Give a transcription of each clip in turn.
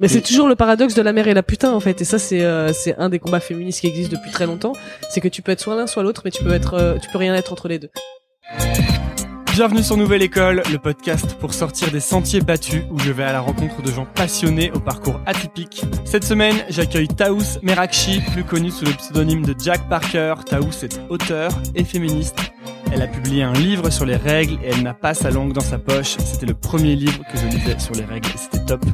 Mais c'est toujours le paradoxe de la mère et la putain en fait, et ça c'est euh, c'est un des combats féministes qui existent depuis très longtemps. C'est que tu peux être soit l'un soit l'autre, mais tu peux être euh, tu peux rien être entre les deux. Bienvenue sur Nouvelle École, le podcast pour sortir des sentiers battus où je vais à la rencontre de gens passionnés au parcours atypique. Cette semaine, j'accueille Taous Merakchi, plus connu sous le pseudonyme de Jack Parker. Taous est auteur et féministe. Elle a publié un livre sur les règles et elle n'a pas sa langue dans sa poche. C'était le premier livre que je lisais sur les règles et c'était top.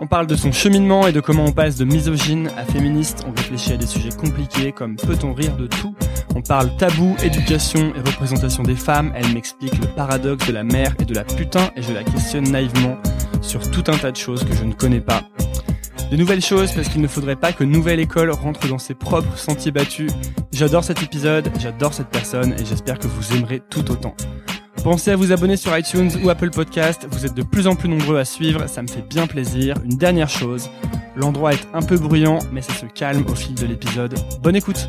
On parle de son cheminement et de comment on passe de misogyne à féministe. On réfléchit à des sujets compliqués comme peut-on rire de tout? On parle tabou, éducation et représentation des femmes. Elle m'explique le paradoxe de la mère et de la putain et je la questionne naïvement sur tout un tas de choses que je ne connais pas. De nouvelles choses parce qu'il ne faudrait pas que Nouvelle École rentre dans ses propres sentiers battus. J'adore cet épisode, j'adore cette personne et j'espère que vous aimerez tout autant. Pensez à vous abonner sur iTunes ou Apple Podcast, vous êtes de plus en plus nombreux à suivre, ça me fait bien plaisir. Une dernière chose, l'endroit est un peu bruyant, mais ça se calme au fil de l'épisode. Bonne écoute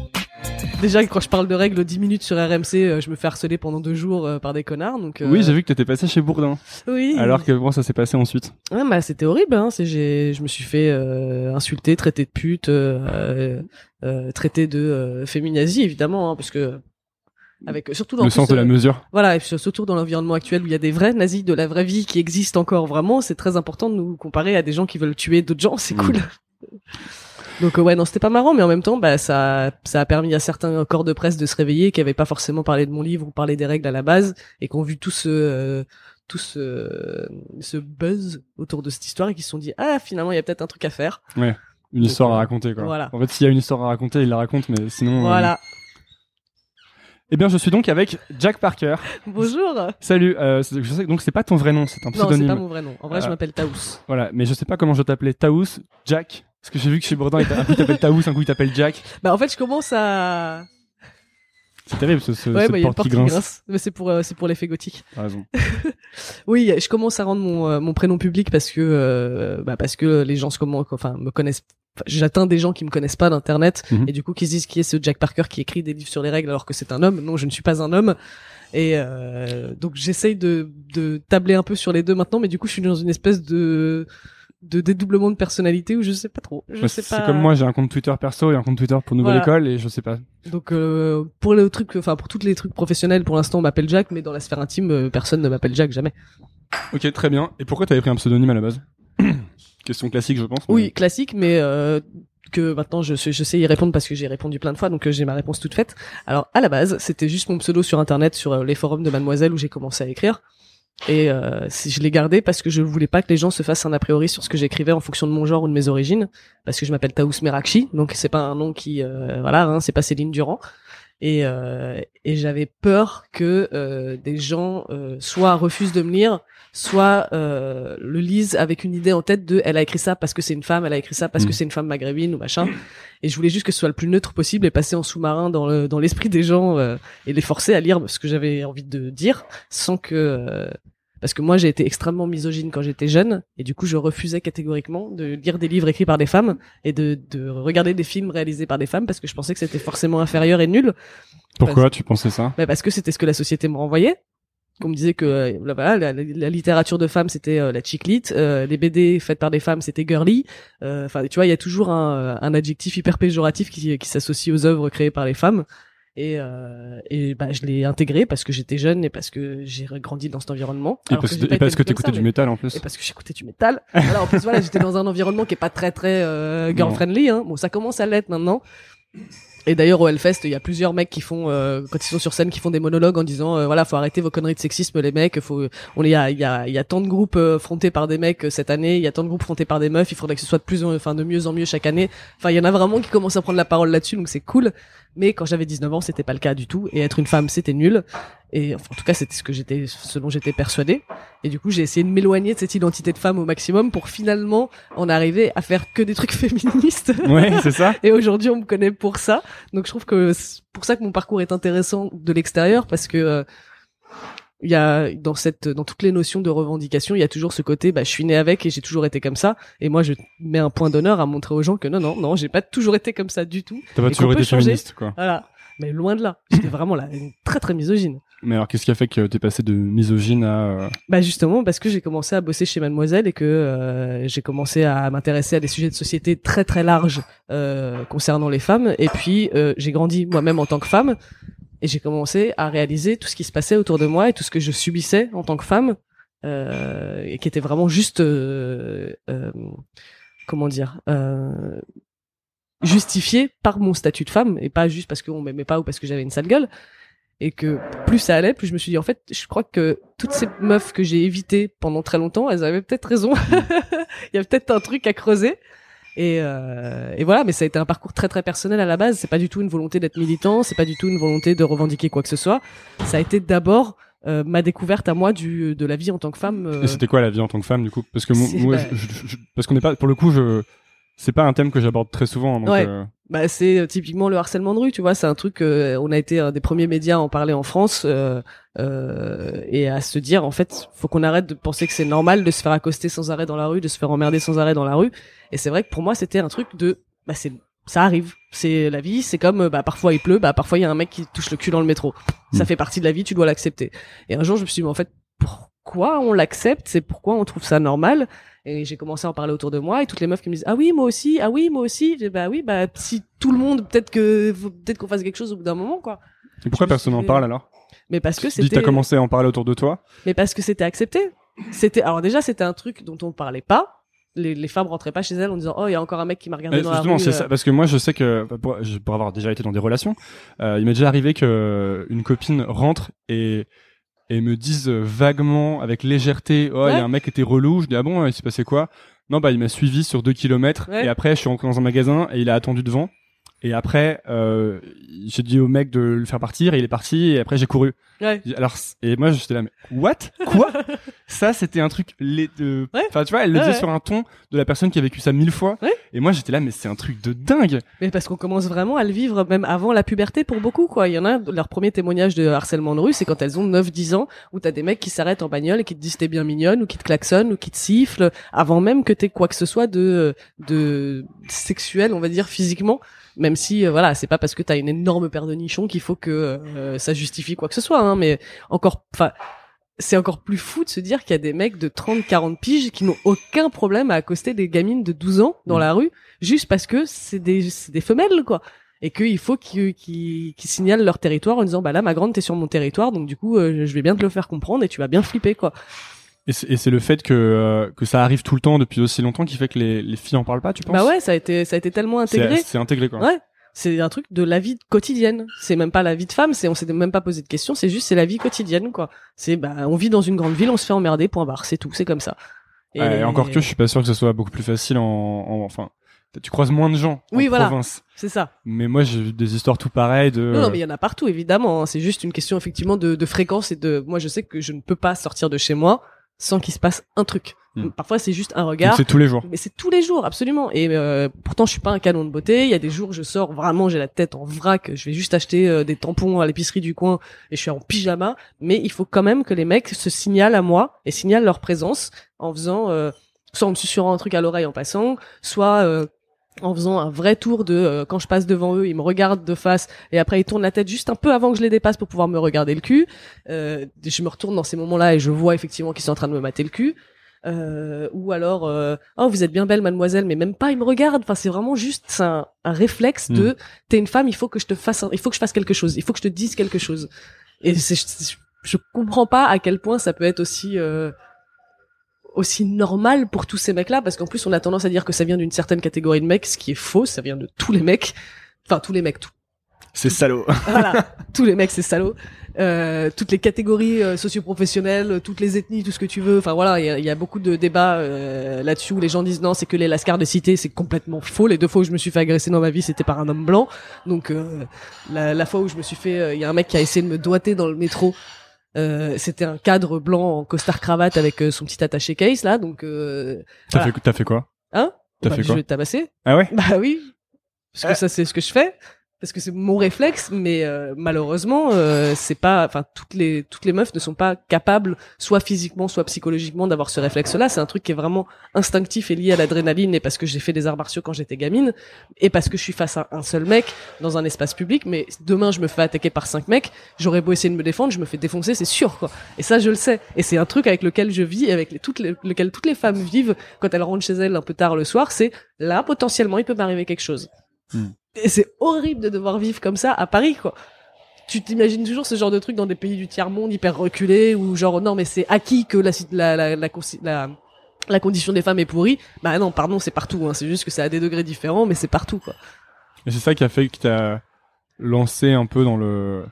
Déjà quand je parle de règles 10 minutes sur RMC, euh, je me fais harceler pendant deux jours euh, par des connards. Donc euh, Oui, j'ai vu que t'étais passé chez Bourdin. Oui. Alors que bon, ça s'est passé ensuite. Ouais, bah c'était horrible. Hein. C'est j'ai, je me suis fait euh, insulter, traiter de pute, euh, euh, traiter de euh, féminazie évidemment, hein, parce que avec surtout dans le sens de la euh, mesure. Voilà, et surtout dans l'environnement actuel où il y a des vrais nazis de la vraie vie qui existent encore vraiment, c'est très important de nous comparer à des gens qui veulent tuer d'autres gens, c'est Mm. cool. Donc euh, ouais, non, c'était pas marrant, mais en même temps, bah ça, ça a permis à certains corps de presse de se réveiller qui avaient pas forcément parlé de mon livre ou parlé des règles à la base et qui ont vu tout ce, euh, tout ce, ce buzz autour de cette histoire et qui se sont dit ah finalement il y a peut-être un truc à faire. Une histoire à raconter, quoi. Voilà. En fait, s'il y a une histoire à raconter, il la raconte, mais sinon. euh, Voilà. Eh bien, je suis donc avec Jack Parker. Bonjour. Salut. Euh, je sais, donc c'est pas ton vrai nom, c'est un Non, c'est pseudonyme. pas mon vrai nom. En vrai, je Euh, m'appelle Taous. Voilà, mais je sais pas comment je t'appelais. Taous, Jack. Parce que j'ai vu que chez t'a- un coup il t'appelle Taous, un coup il t'appelle Jack. Bah en fait, je commence à. C'est terrible ce, ce, Ouais, bah porte qui porte qui grince. grince. Mais c'est pour, euh, c'est pour l'effet gothique. T'as raison. Oui, je commence à rendre mon, euh, mon prénom public parce que bah parce que les gens se comment enfin me connaissent j'atteins des gens qui me connaissent pas d'internet Mhm. et du coup qui se disent qui est ce Jack Parker qui écrit des livres sur les règles alors que c'est un homme. Non, je ne suis pas un homme. Et euh, donc j'essaye de de tabler un peu sur les deux maintenant mais du coup je suis dans une espèce de de dédoublement de personnalité où je sais pas trop. Je sais C'est pas. comme moi, j'ai un compte Twitter perso et un compte Twitter pour Nouvelle Voilà. École et je sais pas. Donc euh, pour le truc enfin pour tous les trucs professionnels pour l'instant on m'appelle Jack mais dans la sphère intime euh, personne ne m'appelle Jack jamais. Ok, très bien. Et pourquoi t'avais pris un pseudonyme à la base? Question classique, je pense. Oui, classique, mais euh, que maintenant je, sais- je sais y répondre parce que j'ai répondu plein de fois, donc euh, j'ai ma réponse toute faite. Alors à la base, c'était juste mon pseudo sur internet, sur euh, les forums de Mademoiselle où j'ai commencé à écrire. Et euh, je l'ai gardé parce que je voulais pas que les gens se fassent un a priori sur ce que j'écrivais en fonction de mon genre ou de mes origines, parce que je m'appelle Taous Merakchi, donc c'est pas un nom qui, euh, voilà, hein, c'est pas Céline Durand. Et, euh, et j'avais peur que euh, des gens euh, soit refusent de me lire, soit euh, le lisent avec une idée en tête de elle a écrit ça parce que c'est une femme, elle a écrit ça parce que Mm. c'est une femme maghrébine ou machin. Et je voulais juste que ce soit le plus neutre possible et passer en sous-marin dans le dans l'esprit des gens euh, et les forcer à lire ce que j'avais envie de dire sans que euh, parce que moi j'ai été extrêmement misogyne quand j'étais jeune et du coup je refusais catégoriquement de lire des livres écrits par des femmes et de, de regarder des films réalisés par des femmes parce que je pensais que c'était forcément inférieur et nul Pourquoi tu pensais ça? Bah parce que c'était ce que la société me renvoyait. On me disait que euh, là, voilà, la, la- la littérature de femmes c'était euh, la chiclite, euh, les BD faites par des femmes c'était girly. Euh, Enfin, tu vois, il y a toujours un, un adjectif hyper péjoratif qui, qui s'associe aux œuvres créées par les femmes. Et, euh, et bah, je l'ai intégré parce que j'étais jeune et parce que j'ai grandi dans cet environnement. Et Alors parce, que élevée comme t'écoutais du métal en plus. et parce que j'écoutais du métal. voilà, en plus, voilà, j'étais dans un environnement qui est pas très très euh, girl friendly. Hein. Bon, ça commence à l'être maintenant. Et d'ailleurs au Hellfest, il y a plusieurs mecs qui font euh, quand ils sont sur scène qui font des monologues en disant euh, voilà, faut arrêter vos conneries de sexisme les mecs, faut on il y a il y a il y a tant de groupes euh, frontés par des mecs euh, cette année, il y a tant de groupes frontés par des meufs, il faudrait que ce soit de plus en enfin de mieux en mieux chaque année. Enfin, il y en a vraiment qui commencent à prendre la parole là-dessus donc c'est cool. Mais quand j'avais 19 ans, c'était pas le cas du tout et être une femme, c'était nul. Et enfin, en tout cas, c'était ce que j'étais ce dont j'étais persuadée. Et du coup, j'ai essayé de m'éloigner de cette identité de femme au maximum pour finalement en arriver à faire que des trucs féministes. Ouais, c'est ça. Et aujourd'hui, on me connaît pour ça. Donc, je trouve que c'est pour ça que mon parcours est intéressant de l'extérieur parce que euh, il y a dans cette dans toutes les notions de revendication, il y a toujours ce côté bah je suis né avec et j'ai toujours été comme ça et moi je mets un point d'honneur à montrer aux gens que non non non, j'ai pas toujours été comme ça du tout. T'as pas toujours été féministe, quoi. Voilà. Mais loin de là. J'étais vraiment là, très très misogyne. Mais alors, qu'est-ce qui a fait que t'es passé de misogyne à... euh, Bah justement parce que j'ai commencé à bosser chez Mademoiselle et que euh, j'ai commencé à m'intéresser à des sujets de société très très larges euh, concernant les femmes. Et puis euh, j'ai grandi moi-même en tant que femme et j'ai commencé à réaliser tout ce qui se passait autour de moi et tout ce que je subissais en tant que femme euh, et qui était vraiment juste euh, euh, comment dire euh, justifié par mon statut de femme et pas juste parce qu'on m'aimait pas ou parce que j'avais une sale gueule et que plus ça allait, plus je me suis dit en fait, je crois que toutes ces meufs que j'ai évitées pendant très longtemps, elles avaient peut-être raison. Il y a peut-être un truc à creuser. Et, euh, et voilà, mais ça a été un parcours très très personnel à la base. C'est pas du tout une volonté d'être militant, c'est pas du tout une volonté de revendiquer quoi que ce soit. Ça a été d'abord euh, ma découverte à moi du de la vie en tant que femme. euh, Et c'était quoi la vie en tant que femme, du coup? Parce que moi, bah- je- je- je- parce qu'on n'est pas... Pour le coup, je... C'est pas un thème que j'aborde très souvent, donc... Ouais. euh, Bah, c'est euh, typiquement le harcèlement de rue, tu vois. C'est un truc. euh, on a été un des premiers médias à en parler en France euh, euh, et à se dire en fait, faut qu'on arrête de penser que c'est normal de se faire accoster sans arrêt dans la rue, de se faire emmerder sans arrêt dans la rue. Et c'est vrai que pour moi, c'était un truc de, bah c'est, ça arrive. C'est la vie. C'est comme bah parfois il pleut, bah parfois il y a un mec qui touche le cul dans le métro. Ça Mm. fait partie de la vie, tu dois l'accepter. Et un jour, je me suis dit mais en fait, pourquoi on l'accepte? C'est pourquoi on trouve ça normal? Et j'ai commencé à en parler autour de moi et toutes les meufs qui me disent ah oui moi aussi ah oui moi aussi. Dit, bah oui bah si tout le monde peut-être que peut-être qu'on fasse quelque chose au bout d'un moment quoi. Et pourquoi personne n'en parle, alors? Mais parce que Tu c'était t'as commencé à en parler autour de toi? Mais parce que c'était accepté. C'était alors déjà c'était un truc dont on parlait pas. Les, les femmes rentraient pas chez elles en disant oh il y a encore un mec qui m'a regardé Euh, dans la Justement, rue c'est euh. ça. Parce que moi, je sais que, pour, je- pour avoir déjà été dans des relations, euh, il m'est déjà arrivé que une copine rentre et et me dise euh, vaguement, avec légèreté, oh, il y a un mec qui était relou. Je dis, ah bon, il s'est passé quoi? Non, bah, il m'a suivi sur deux kilomètres. Ouais. Et après, je suis rentré dans un magasin et il a attendu devant. Et après, euh, j'ai dit au mec de le faire partir et il est parti. Et après, j'ai couru. ouais Alors, et moi, j'étais là, mais what? Quoi? Ça, c'était un truc. les- Ouais. Enfin, tu vois, elle le disait sur un ton de la personne qui a vécu ça mille fois. Ouais. Et moi, j'étais là, mais c'est un truc de dingue. mais parce qu'on commence vraiment à le vivre même avant la puberté pour beaucoup quoi il y en a leur premier témoignage de harcèlement de rue c'est quand elles ont 9 10 ans où t'as des mecs qui s'arrêtent en bagnole et qui te disent t'es bien mignonne ou qui te klaxonnent ou qui te sifflent avant même que t'aies quoi que ce soit de de sexuel on va dire physiquement même si euh, voilà c'est pas parce que t'as une énorme paire de nichons qu'il faut que euh, ça justifie quoi que ce soit hein, mais encore enfin c'est encore plus fou de se dire qu'il y a des mecs de 30 40 piges qui n'ont aucun problème à accoster des gamines de 12 ans dans Mm. la rue juste parce que c'est des c'est des femelles quoi et qu'il faut qu'ils qu'ils qu'ils signalent leur territoire en disant bah là ma grande t'es sur mon territoire donc du coup euh, je vais bien te le faire comprendre et tu vas bien flipper quoi Et c'est le fait que, euh, que ça arrive tout le temps depuis aussi longtemps qui fait que les, les filles en parlent pas, tu penses? Bah ouais ça a été ça a été tellement intégré c'est intégré, quoi. Ouais. C'est un truc de la vie quotidienne. C'est même pas la vie de femme. C'est on s'est même pas posé de questions. C'est juste c'est la vie quotidienne quoi. C'est bah on vit dans une grande ville, on se fait emmerder. Point barre. C'est tout. C'est comme ça. Et, Ouais, et encore que je suis pas sûr que ce soit beaucoup plus facile en, en- enfin, tu croises moins de gens Oui, en voilà. province. c'est ça. Mais moi, j'ai vu des histoires tout pareilles de. Non, non, mais il y en a partout évidemment. hein. C'est juste une question effectivement de, de fréquence et de. Moi je sais que je ne peux pas sortir de chez moi sans qu'il se passe un truc. Hmm. Parfois c'est juste un regard. c'est tous les jours. Mais c'est tous les jours, absolument. Et euh, pourtant, je suis pas un canon de beauté. Il y a des jours, je sors vraiment, j'ai la tête en vrac. Je vais juste acheter euh, des tampons à l'épicerie du coin et je suis en pyjama. Mais il faut quand même que les mecs se signalent à moi et signalent leur présence en faisant, euh, soit en me susurrant un truc à l'oreille en passant, soit euh, en faisant un vrai tour de euh, quand je passe devant eux, ils me regardent de face et après ils tournent la tête juste un peu avant que je les dépasse pour pouvoir me regarder le cul. Euh, je me retourne dans ces moments-là et je vois effectivement qu'ils sont en train de me mater le cul. Euh, ou alors euh, oh vous êtes bien belle mademoiselle mais même pas ils me regardent enfin c'est vraiment juste un, un réflexe de t'es une femme il faut que je te fasse un- il faut que je fasse quelque chose il faut que je te dise quelque chose et c'est je, je comprends pas à quel point ça peut être aussi euh, aussi normal pour tous ces mecs là parce qu'en plus on a tendance à dire que ça vient d'une certaine catégorie de mecs ce qui est faux ça vient de tous les mecs enfin tous les mecs tout C'est salaud. voilà, tous les mecs c'est salaud. Euh, toutes les catégories euh, socioprofessionnelles, toutes les ethnies, tout ce que tu veux. Enfin voilà, il y a, il y a beaucoup de débats euh, là-dessus où les gens disent non, c'est que les lascars de cité, c'est complètement faux. Les deux fois où je me suis fait agresser dans ma vie, c'était par un homme blanc. Donc euh, la, la fois où je me suis fait, euh, il y a un mec qui a essayé de me doiter dans le métro. Euh, c'était un cadre blanc en costard cravate avec euh, son petit attaché case là. Donc euh, T'as Voilà. fait, t'as fait quoi? Hein, T'as Bah, fait je quoi? vais te tabasser. Ah ouais? Bah oui, parce que Euh. ça c'est ce que je fais. Parce que c'est mon réflexe, mais euh, malheureusement, euh, c'est pas, enfin toutes les toutes les meufs ne sont pas capables, soit physiquement, soit psychologiquement, d'avoir ce réflexe-là. C'est un truc qui est vraiment instinctif et lié à l'adrénaline, et parce que j'ai fait des arts martiaux quand j'étais gamine, et parce que je suis face à un seul mec dans un espace public. Mais demain, je me fais attaquer par cinq mecs, j'aurais beau essayer de me défendre, je me fais défoncer, c'est sûr, quoi. Et ça, je le sais. Et c'est un truc avec lequel je vis, avec les, toutes les, lequel toutes les femmes vivent quand elles rentrent chez elles un peu tard le soir. C'est là, potentiellement, il peut m'arriver quelque chose. Et c'est horrible de devoir vivre comme ça à Paris, quoi. Tu t'imagines toujours ce genre de truc dans des pays du tiers-monde hyper reculés où genre non mais c'est acquis que la, la, la, la, la, la condition des femmes est pourrie. Bah non, pardon, c'est partout. Hein. C'est juste que c'est à des degrés différents, mais c'est partout, quoi. Et c'est ça qui a fait que t'as lancé un peu dans le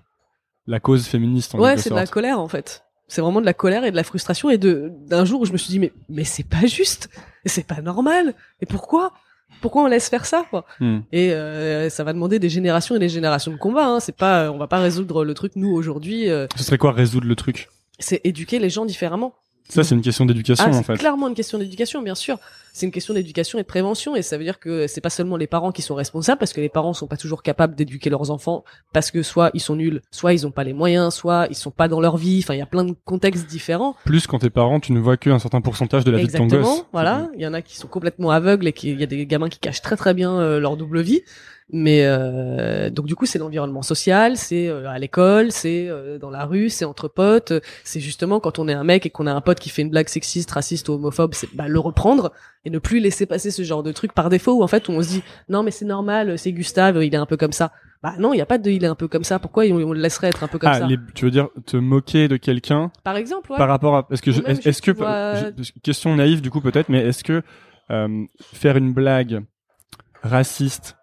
la cause féministe. En Ouais, c'est de la colère en fait. C'est vraiment de la colère et de la frustration et de d'un jour où je me suis dit mais mais c'est pas juste, c'est pas normal. Et pourquoi? Pourquoi on laisse faire ça quoi Hmm. Et euh, ça va demander des générations et des générations de combat. Hein. C'est pas, on va pas résoudre le truc nous aujourd'hui. euh, Ce serait quoi résoudre le truc? C'est éduquer les gens différemment. Ça, c'est une question d'éducation Ah, en c'est fait. clairement une question d'éducation, bien sûr. C'est une question d'éducation et de prévention, et ça veut dire que c'est pas seulement les parents qui sont responsables, parce que les parents sont pas toujours capables d'éduquer leurs enfants, parce que soit ils sont nuls, soit ils ont pas les moyens, soit ils sont pas dans leur vie. Enfin, il y a plein de contextes différents. Plus quand t'es parent, tu ne vois qu'un certain pourcentage de la vie de ton Exactement, gosse. voilà. Il y en a qui sont complètement aveugles et il y a des gamins qui cachent très très bien euh, leur double vie. Mais euh, donc du coup, c'est l'environnement social, c'est euh, à l'école, c'est euh, dans la rue, c'est entre potes. C'est justement quand on est un mec et qu'on a un pote qui fait une blague sexiste, raciste ou homophobe, c'est bah, le reprendre et ne plus laisser passer ce genre de truc par défaut où en fait on se dit non mais c'est normal, c'est Gustave, il est un peu comme ça. Bah non, il y a pas de il est un peu comme ça. Pourquoi on, on le laisserait être un peu comme Ah, ça? les- tu veux dire te moquer de quelqu'un Par exemple, ouais. par rapport à que je- est-ce est-ce que vois- je- parce que question naïve du coup peut-être mais est-ce que euh, faire une blague raciste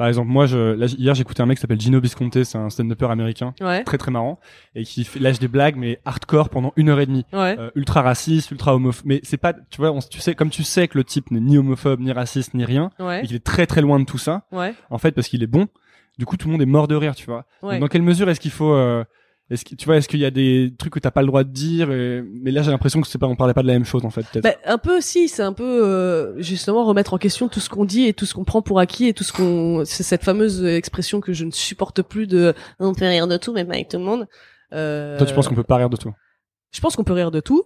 par exemple moi je là, hier j'écoutais un mec qui s'appelle Gino Visconti c'est un stand-upper américain. Ouais, très très marrant. Et qui fait, lâche des blagues mais hardcore pendant une heure et demie. Ouais. Euh, ultra raciste ultra homophobe mais c'est pas tu vois on, tu sais comme tu sais que le type n'est ni homophobe ni raciste ni rien Ouais, et qu'il est très très loin de tout ça ouais, en fait parce qu'il est bon du coup tout le monde est mort de rire tu vois. Donc, dans quelle mesure est-ce qu'il faut euh, est-ce que tu vois est-ce qu'il y a des trucs que t'as pas le droit de dire et- mais là j'ai l'impression que c'est pas on parlait pas de la même chose en fait peut-être Bah, un peu aussi, c'est un peu euh, justement remettre en question tout ce qu'on dit et tout ce qu'on prend pour acquis et tout ce qu'on. C'est cette fameuse expression que je ne supporte plus de on peut rire de tout, pas avec tout le monde. Euh, toi tu penses qu'on peut pas rire de tout? Je pense qu'on peut rire de tout.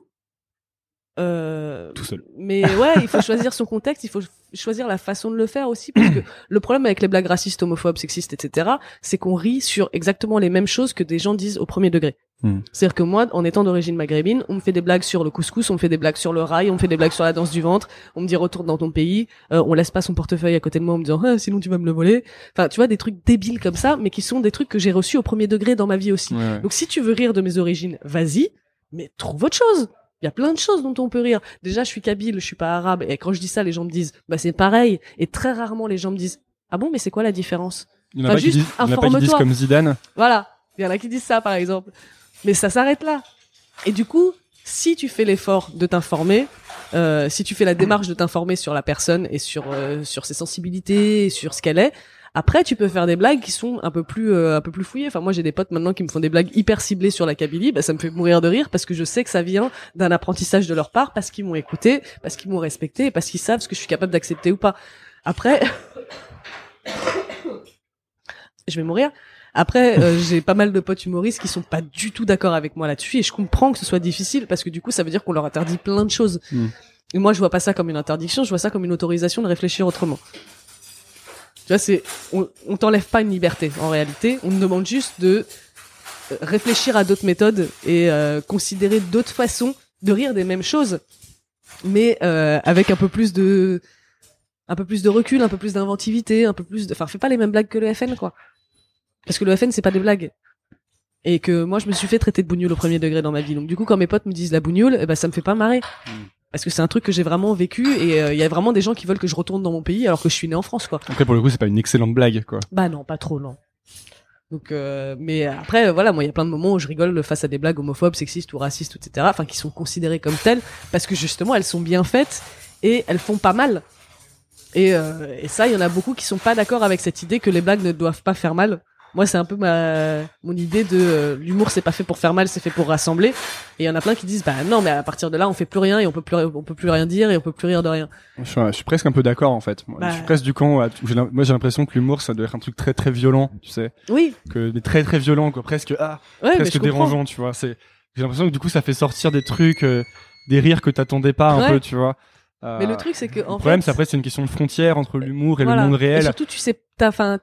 Euh, tout seul mais ouais, il faut choisir son contexte, il faut choisir la façon de le faire aussi, parce que le problème avec les blagues racistes, homophobes, sexistes, etc., c'est qu'on rit sur exactement les mêmes choses que des gens disent au premier degré. Hmm. C'est-à-dire que moi, en étant d'origine maghrébine, on me fait des blagues sur le couscous, on me fait des blagues sur le rail, on me fait des blagues sur la danse du ventre, on me dit retourne dans ton pays, euh, on laisse pas son portefeuille à côté de moi en me disant ah, sinon tu vas me le voler. Enfin, tu vois des trucs débiles comme ça, mais qui sont des trucs que j'ai reçus au premier degré dans ma vie aussi. Ouais, ouais. Donc si tu veux rire de mes origines, vas-y, mais trouve autre chose. Il y a plein de choses dont on peut rire. Déjà, je suis kabyle, je suis pas arabe, et quand je dis ça, les gens me disent, bah c'est pareil. Et très rarement, les gens me disent, ah bon, mais c'est quoi la différence il y en a enfin, pas qui juste disent, pas qui disent comme Zidane Voilà. Il y en a qui disent ça, par exemple. Mais ça s'arrête là. Et du coup, si tu fais l'effort de t'informer, euh, si tu fais la démarche de t'informer sur la personne et sur euh, sur ses sensibilités, et sur ce qu'elle est, après tu peux faire des blagues qui sont un peu plus euh, un peu plus fouillées. Enfin moi j'ai des potes maintenant qui me font des blagues hyper ciblées sur la Kabylie, bah ça me fait mourir de rire parce que je sais que ça vient d'un apprentissage de leur part parce qu'ils m'ont écouté, parce qu'ils m'ont respecté, parce qu'ils savent ce que je suis capable d'accepter ou pas. Après je vais mourir. Après, euh, j'ai pas mal de potes humoristes qui sont pas du tout d'accord avec moi là-dessus et je comprends que ce soit difficile parce que du coup, ça veut dire qu'on leur interdit plein de choses. Mm. Et moi, je vois pas ça comme une interdiction, je vois ça comme une autorisation de réfléchir autrement. Tu vois, c'est on, on t'enlève pas une liberté en réalité, on te demande juste de euh, réfléchir à d'autres méthodes et euh, considérer d'autres façons de rire des mêmes choses, mais euh, avec un peu plus de un peu plus de recul, un peu plus d'inventivité, un peu plus de enfin, fais pas les mêmes blagues que le FN quoi. Parce que le FN, c'est pas des blagues. Et que moi, je me suis fait traiter de bougnoule au premier degré dans ma vie. Donc, du coup, quand mes potes me disent la bougnoule, eh ben, ça me fait pas marrer. Parce que c'est un truc que j'ai vraiment vécu et euh, il y a vraiment des gens qui veulent que je retourne dans mon pays alors que je suis né en France, quoi. après pour le coup c'est pas une excellente blague quoi Bah non, pas trop, non. Donc, euh, mais après, voilà, moi, il y a plein de moments où je rigole face à des blagues homophobes, sexistes ou racistes, etc. Enfin, qui sont considérées comme telles parce que justement, elles sont bien faites et elles font pas mal. Et, euh, et ça, il y en a beaucoup qui sont pas d'accord avec cette idée que les blagues ne doivent pas faire mal. Moi, c'est un peu ma mon idée de euh, l'humour, c'est pas fait pour faire mal, c'est fait pour rassembler. Et il y en a plein qui disent bah non, mais à partir de là, on fait plus rien et on peut plus on peut plus rien dire et on peut plus rire de rien. Je suis, je suis presque un peu d'accord en fait. Moi, Bah. Je suis presque du camp. où moi, j'ai l'impression que l'humour, ça doit être un truc très très violent, tu sais, Oui, que mais très très violent, quoi, presque ah, ouais, mais presque comprends. dérangeant, tu vois. C'est, j'ai l'impression que du coup, ça fait sortir des trucs, euh, des rires que t'attendais pas un peu, tu vois. Euh, Mais le truc, c'est que en le problème, fait, c'est après, c'est une question de frontière entre l'humour et Voilà. le monde Et réel. surtout, tu sais, t'as, enfin,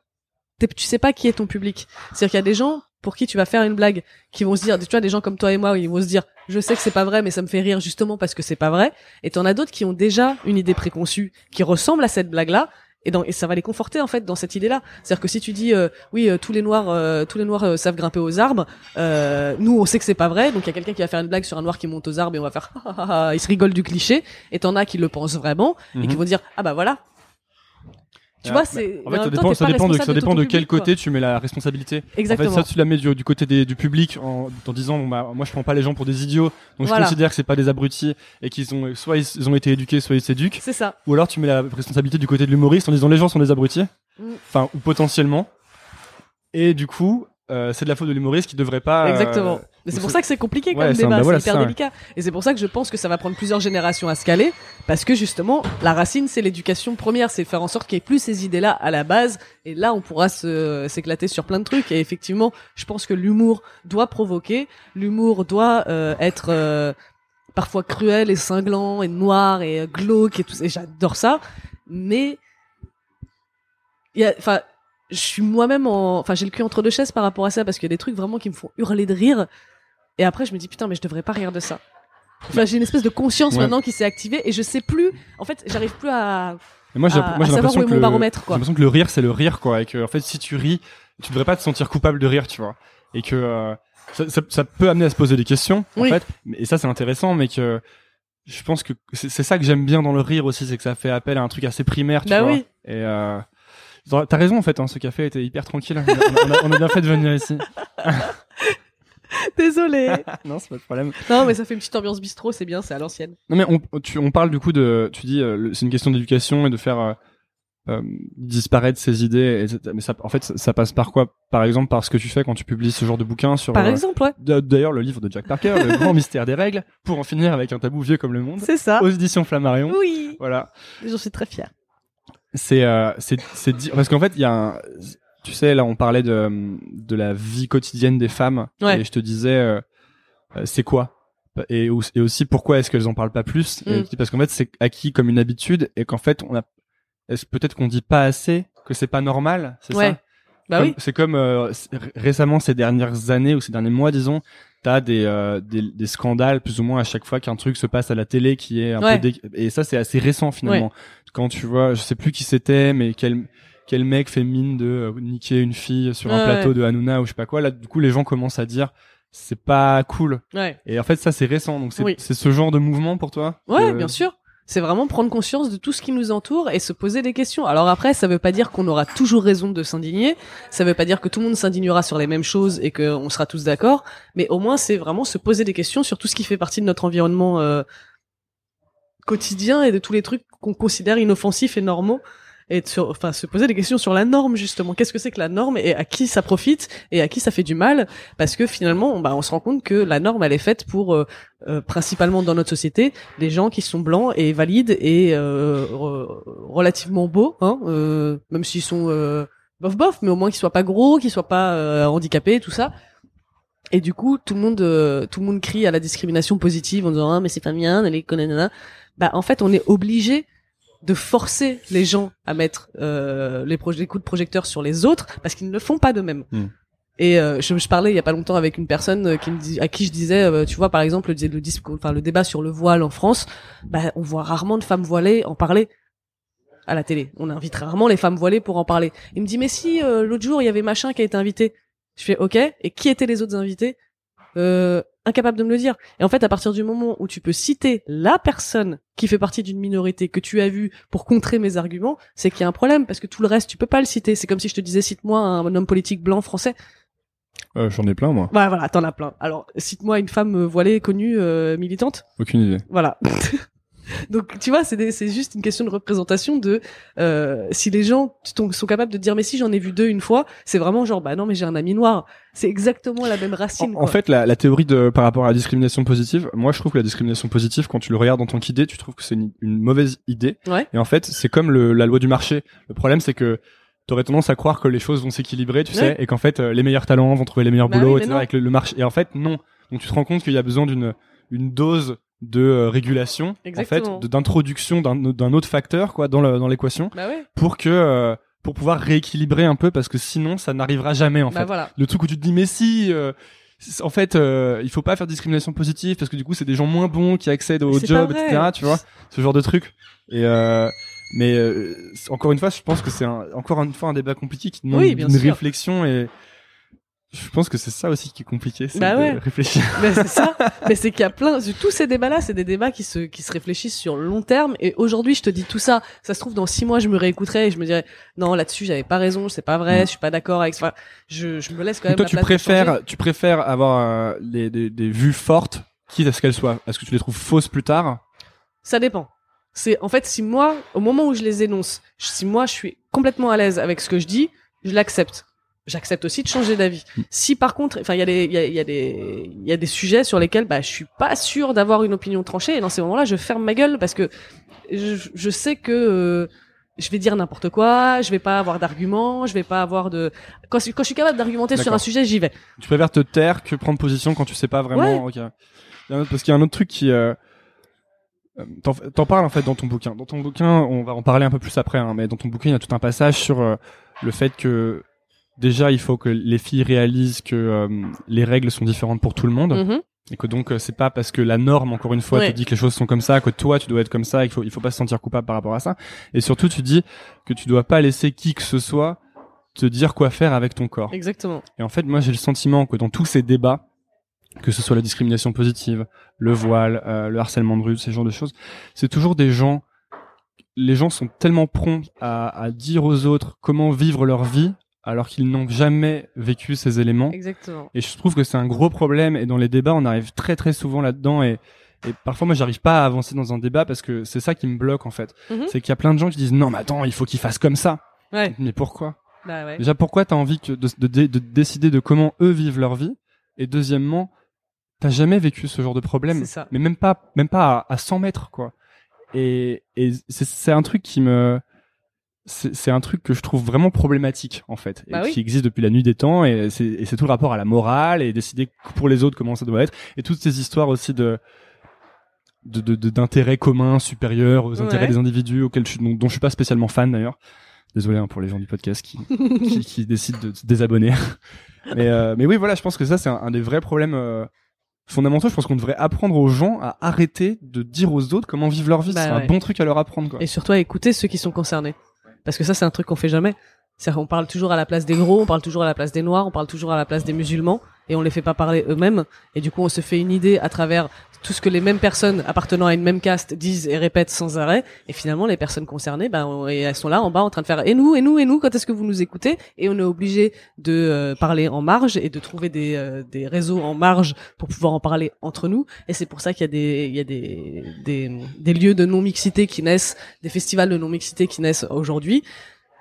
tu sais pas qui est ton public. C'est-à-dire qu'il y a des gens pour qui tu vas faire une blague, qui vont se dire, tu vois, des gens comme toi et moi, ils vont se dire, je sais que c'est pas vrai, mais ça me fait rire justement parce que c'est pas vrai. Et t'en as d'autres qui ont déjà une idée préconçue, qui ressemble à cette blague-là. Et, dans, et ça va les conforter en fait dans cette idée-là. C'est-à-dire que si tu dis euh, oui euh, tous les noirs euh, tous les noirs euh, savent grimper aux arbres, euh, nous on sait que c'est pas vrai. Donc il y a quelqu'un qui va faire une blague sur un noir qui monte aux arbres et on va faire ah, ah, ah, ils se rigolent du cliché. Et t'en as qui le pensent vraiment et qui Mhm. vont dire ah bah voilà. Tu Ah, vois c'est En fait, ça dépend, ça de, ça responsable dépend ton de quel public, côté tu mets la responsabilité. Exactement. En fait, ça, tu la mets du, du côté des, du public en, en disant, bon, bah, moi, je prends pas les gens pour des idiots, donc Voilà. je considère que c'est pas des abrutis et qu'ils ont, soit ils, ils ont été éduqués, soit ils s'éduquent. C'est ça. Ou alors tu mets la responsabilité du côté de l'humoriste en disant les gens sont des abrutis, Mm. enfin ou potentiellement. Et du coup, euh, c'est de la faute de l'humoriste qui devrait pas. euh, Exactement. Mais c'est pour ça que c'est compliqué Ouais, comme un- débat, bah voilà, c'est hyper ouais. délicat. Et c'est pour ça que je pense que ça va prendre plusieurs générations à se caler, parce que justement, la racine, c'est l'éducation première, c'est faire en sorte qu'il n'y ait plus ces idées-là à la base, et là, on pourra se, s'éclater sur plein de trucs. Et effectivement, je pense que l'humour doit provoquer, l'humour doit euh, être euh, parfois cruel et cinglant et noir et euh, glauque et tout. Et j'adore ça, mais enfin, je suis moi-même en, enfin, j'ai le cul entre deux chaises par rapport à ça parce qu'il y a des trucs vraiment qui me font hurler de rire. Et après, je me dis putain, mais je devrais pas rire de ça. Enfin, j'ai une espèce de conscience Ouais. maintenant qui s'est activée et je sais plus. En fait, j'arrive plus à, Et moi, j'ai, l'impression que mon le, baromètre, quoi. que le rire, c'est le rire, quoi. Et que, en fait, si tu ris, tu devrais pas te sentir coupable de rire, tu vois. Et que euh, ça, ça, ça peut amener à se poser des questions, en Oui. fait. Mais- Et ça, c'est intéressant, mais que je pense que c'est, c'est ça que j'aime bien dans le rire aussi, c'est que ça fait appel à un truc assez primaire, tu Bah vois. oui. Et euh, t'as raison, en fait. Hein, ce café était hyper tranquille. On a, on a- on a bien fait de venir ici. Désolée. non, c'est pas de problème. non, mais ça fait une petite ambiance bistrot, c'est bien, c'est à l'ancienne. Non mais on, tu, on parle du coup de, tu dis, euh, c'est une question d'éducation et de faire euh, euh, disparaître ces idées. Et, mais ça, en fait, ça, ça passe par quoi? Par exemple, par ce que tu fais quand tu publies ce genre de bouquin sur. Par exemple, ouais. D'ailleurs, le livre de Jack Parker, le grand mystère des règles, pour en finir avec un tabou vieux comme le monde, C'est ça. aux éditions Flammarion. Oui. Voilà. J'en suis très fière. C'est, euh, c'est, parce qu'en fait, il y a un, tu sais, là, on parlait de, de la vie quotidienne des femmes, Ouais. et je te disais, euh, euh, c'est quoi? Et, au- et aussi pourquoi est-ce qu'elles en parlent pas plus? Mm. parce qu'en fait c'est acquis comme une habitude et qu'en fait on a est-ce peut-être qu'on dit pas assez que c'est pas normal c'est Ouais. ça? Bah Comme- oui. c'est comme euh, récemment ces dernières années ou ces derniers mois disons t'as des, euh, des des scandales plus ou moins à chaque fois qu'un truc se passe à la télé qui est un Ouais. peu dé- et ça c'est assez récent finalement quand tu vois je sais plus qui c'était mais quel quel mec fait mine de euh, niquer une fille sur un plateau ouais. de Hanouna ou je sais pas quoi là du coup les gens commencent à dire c'est pas cool Ouais. et en fait ça c'est récent donc c'est Oui. c'est ce genre de mouvement pour toi Ouais, que- bien sûr. C'est vraiment prendre conscience de tout ce qui nous entoure et se poser des questions. Alors après, ça veut pas dire qu'on aura toujours raison de s'indigner. Ça veut pas dire que tout le monde s'indignera sur les mêmes choses et qu'on sera tous d'accord. Mais au moins, c'est vraiment se poser des questions sur tout ce qui fait partie de notre environnement euh, quotidien et de tous les trucs qu'on considère inoffensifs et normaux. Et sur, enfin, se poser des questions sur la norme justement. Qu'est-ce que c'est que la norme et à qui ça profite et à qui ça fait du mal? Parce que finalement, bah, on se rend compte que la norme, elle est faite pour euh, euh, principalement dans notre société les gens qui sont blancs et valides et euh, re- relativement beaux, hein, euh, même s'ils sont euh, bof bof, mais au moins qu'ils soient pas gros, qu'ils soient pas handicapés, tout ça. Et du coup, tout le monde, tout le monde crie à la discrimination positive en disant ah mais c'est pas bien, elle est. Bah en fait, on est obligé de forcer les gens à mettre euh, les, les coups de projecteur sur les autres parce qu'ils ne le font pas d'eux-mêmes. Hmm. Et euh, je, je parlais il y a pas longtemps avec une personne euh, qui me dit, à qui je disais, euh, tu vois par exemple le, le, discours- enfin, le débat sur le voile en France, bah, on voit rarement de femmes voilées en parler à la télé. On invite rarement les femmes voilées pour en parler. Il me dit mais si euh, l'autre jour il y avait machin qui a été invité. Je fais ok. Et qui étaient les autres invités? Euh, Incapable de me le dire. Et en fait à partir du moment où tu peux citer la personne qui fait partie d'une minorité que tu as vue pour contrer mes arguments, c'est qu'il y a un problème parce que tout le reste tu peux pas le citer. C'est comme si je te disais cite-moi un homme politique blanc français. Euh, j'en ai plein moi Bah voilà, t'en as plein. Alors, cite-moi une femme voilée, connue, euh, militante. aucune idée Voilà. Donc tu vois, c'est juste une question de représentation de euh, si les gens sont capables de dire mais si j'en ai vu deux une fois, c'est vraiment genre bah non mais j'ai un ami noir. C'est exactement la même racine. En, quoi. en fait, la, la théorie de par rapport à la discrimination positive, moi je trouve que la discrimination positive, quand tu le regardes en tant qu'idée, tu trouves que c'est une, une mauvaise idée. Ouais. Et en fait, c'est comme le, la loi du marché. Le problème, c'est que t'aurais tendance à croire que les choses vont s'équilibrer, tu Ouais. sais, et qu'en fait, euh, les meilleurs talents vont trouver les meilleurs Bah boulots, oui, etc. Avec le, le marché. Et en fait, non. Donc tu te rends compte qu'il y a besoin d'une une dose de euh, régulation, en Exactement. fait, de- d'introduction d'un d'un autre facteur, quoi, dans le- dans l'équation, Bah ouais. pour que euh, pour pouvoir rééquilibrer un peu, parce que sinon, ça n'arrivera jamais, en Bah fait voilà. le truc où tu te dis mais si euh, en fait euh, il faut pas faire de discrimination positive parce que du coup c'est des gens moins bons qui accèdent au job etc tu vois ce genre de truc et euh, mais euh, encore une fois je pense que c'est un- encore une fois un débat compliqué qui demande Oui, une sûr. réflexion et je pense que c'est ça aussi qui est compliqué c'est Bah de ouais. réfléchir Mais c'est ça. Mais c'est qu'il y a plein. Tous ces débats-là, c'est des débats qui se qui se réfléchissent sur le long terme. Et aujourd'hui, je te dis tout ça. Ça se trouve dans six mois, je me réécouterai et je me dirais non là-dessus, j'avais pas raison, c'est pas vrai, Mm. je suis pas d'accord avec. Enfin, je je me laisse quand Donc même. toi la tu préfères tu préfères avoir euh, les, des, des vues fortes quitte à ce qu'elles soient est-ce que tu les trouves fausses plus tard? Ça dépend. C'est en fait si moi, au moment où je les énonce, si moi je suis complètement à l'aise avec ce que je dis, je l'accepte. J'accepte aussi de changer d'avis. Si par contre, enfin il y a des il y a, il y a des il y a des sujets sur lesquels bah je suis pas sûr d'avoir une opinion tranchée et dans ces moments-là, je ferme ma gueule parce que je, je sais que euh, je vais dire n'importe quoi, je vais pas avoir d'arguments, je vais pas avoir de quand, quand je suis capable d'argumenter sur un sujet, j'y vais. Tu préfères te taire que prendre position quand tu sais pas vraiment. autre- parce qu'il y a un autre truc qui. Euh, T'en t'en parles en fait dans ton bouquin. Dans ton bouquin, on va en parler un peu plus après, hein, mais dans ton bouquin, il y a tout un passage sur euh, le fait que déjà il faut que les filles réalisent que euh, les règles sont différentes pour tout le monde Mhm. et que donc euh, c'est pas parce que la norme encore une fois Ouais. te dit que les choses sont comme ça que toi tu dois être comme ça. Il faut il faut pas se sentir coupable par rapport à ça. Et surtout tu dis que tu dois pas laisser qui que ce soit te dire quoi faire avec ton corps. Exactement. Et en fait, moi, j'ai le sentiment que dans tous ces débats, que ce soit la discrimination positive, le voile, euh, le harcèlement de rue, ces genres de choses, c'est toujours des gens. Les gens sont tellement prompts à, à dire aux autres comment vivre leur vie, alors qu'ils n'ont jamais vécu ces éléments. Exactement. Et je trouve que c'est un gros problème. Et dans les débats, on arrive très très souvent là-dedans. Et, et parfois, moi, j'arrive pas à avancer dans un débat parce que c'est ça qui me bloque en fait. Mhm. C'est qu'il y a plein de gens qui disent non, mais attends, il faut qu'ils fassent comme ça. Ouais. Mais pourquoi? Bah ouais. Déjà, pourquoi t'as envie que de, de, de- de décider de comment eux vivent leur vie? Et deuxièmement, t'as jamais vécu ce genre de problème, C'est ça. mais même pas, même pas à, à 100 mètres, quoi. Et, et c'est un truc qui me, c'est un truc que je trouve vraiment problématique en fait, et Bah oui. qui existe depuis la nuit des temps, et c'est tout le rapport à la morale et décider pour les autres comment ça doit être, et toutes ces histoires aussi de de de- de- d'intérêts communs supérieurs aux intérêts des individus auxquels je, dont, dont je suis pas spécialement fan d'ailleurs. Désolé hein, pour les gens du podcast qui, qui, qui décident de se désabonner. mais, euh, mais oui, voilà, je pense que ça, c'est un, un des vrais problèmes euh, fondamentaux. Je pense qu'on devrait apprendre aux gens à arrêter de dire aux autres comment vivre leur vie. Bah c'est ouais. un bon truc à leur apprendre, quoi. Et surtout à écouter ceux qui sont concernés. Parce que ça, c'est un truc qu'on fait jamais. C'est-à-dire qu'on parle toujours à la place des gros, on parle toujours à la place des noirs, on parle toujours à la place des musulmans, et on les fait pas parler eux-mêmes. Et du coup, on se fait une idée à travers tout ce que les mêmes personnes appartenant à une même caste disent et répètent sans arrêt. Et finalement, les personnes concernées, ben, et elles sont là en bas en train de faire et nous, et nous, et nous, quand est-ce que vous nous écoutez? Et on est obligé de euh, parler en marge et de trouver des, euh, des réseaux en marge pour pouvoir en parler entre nous. Et c'est pour ça qu'il y a des, il y a des, des, des lieux de non-mixité qui naissent, des festivals de non-mixité qui naissent aujourd'hui.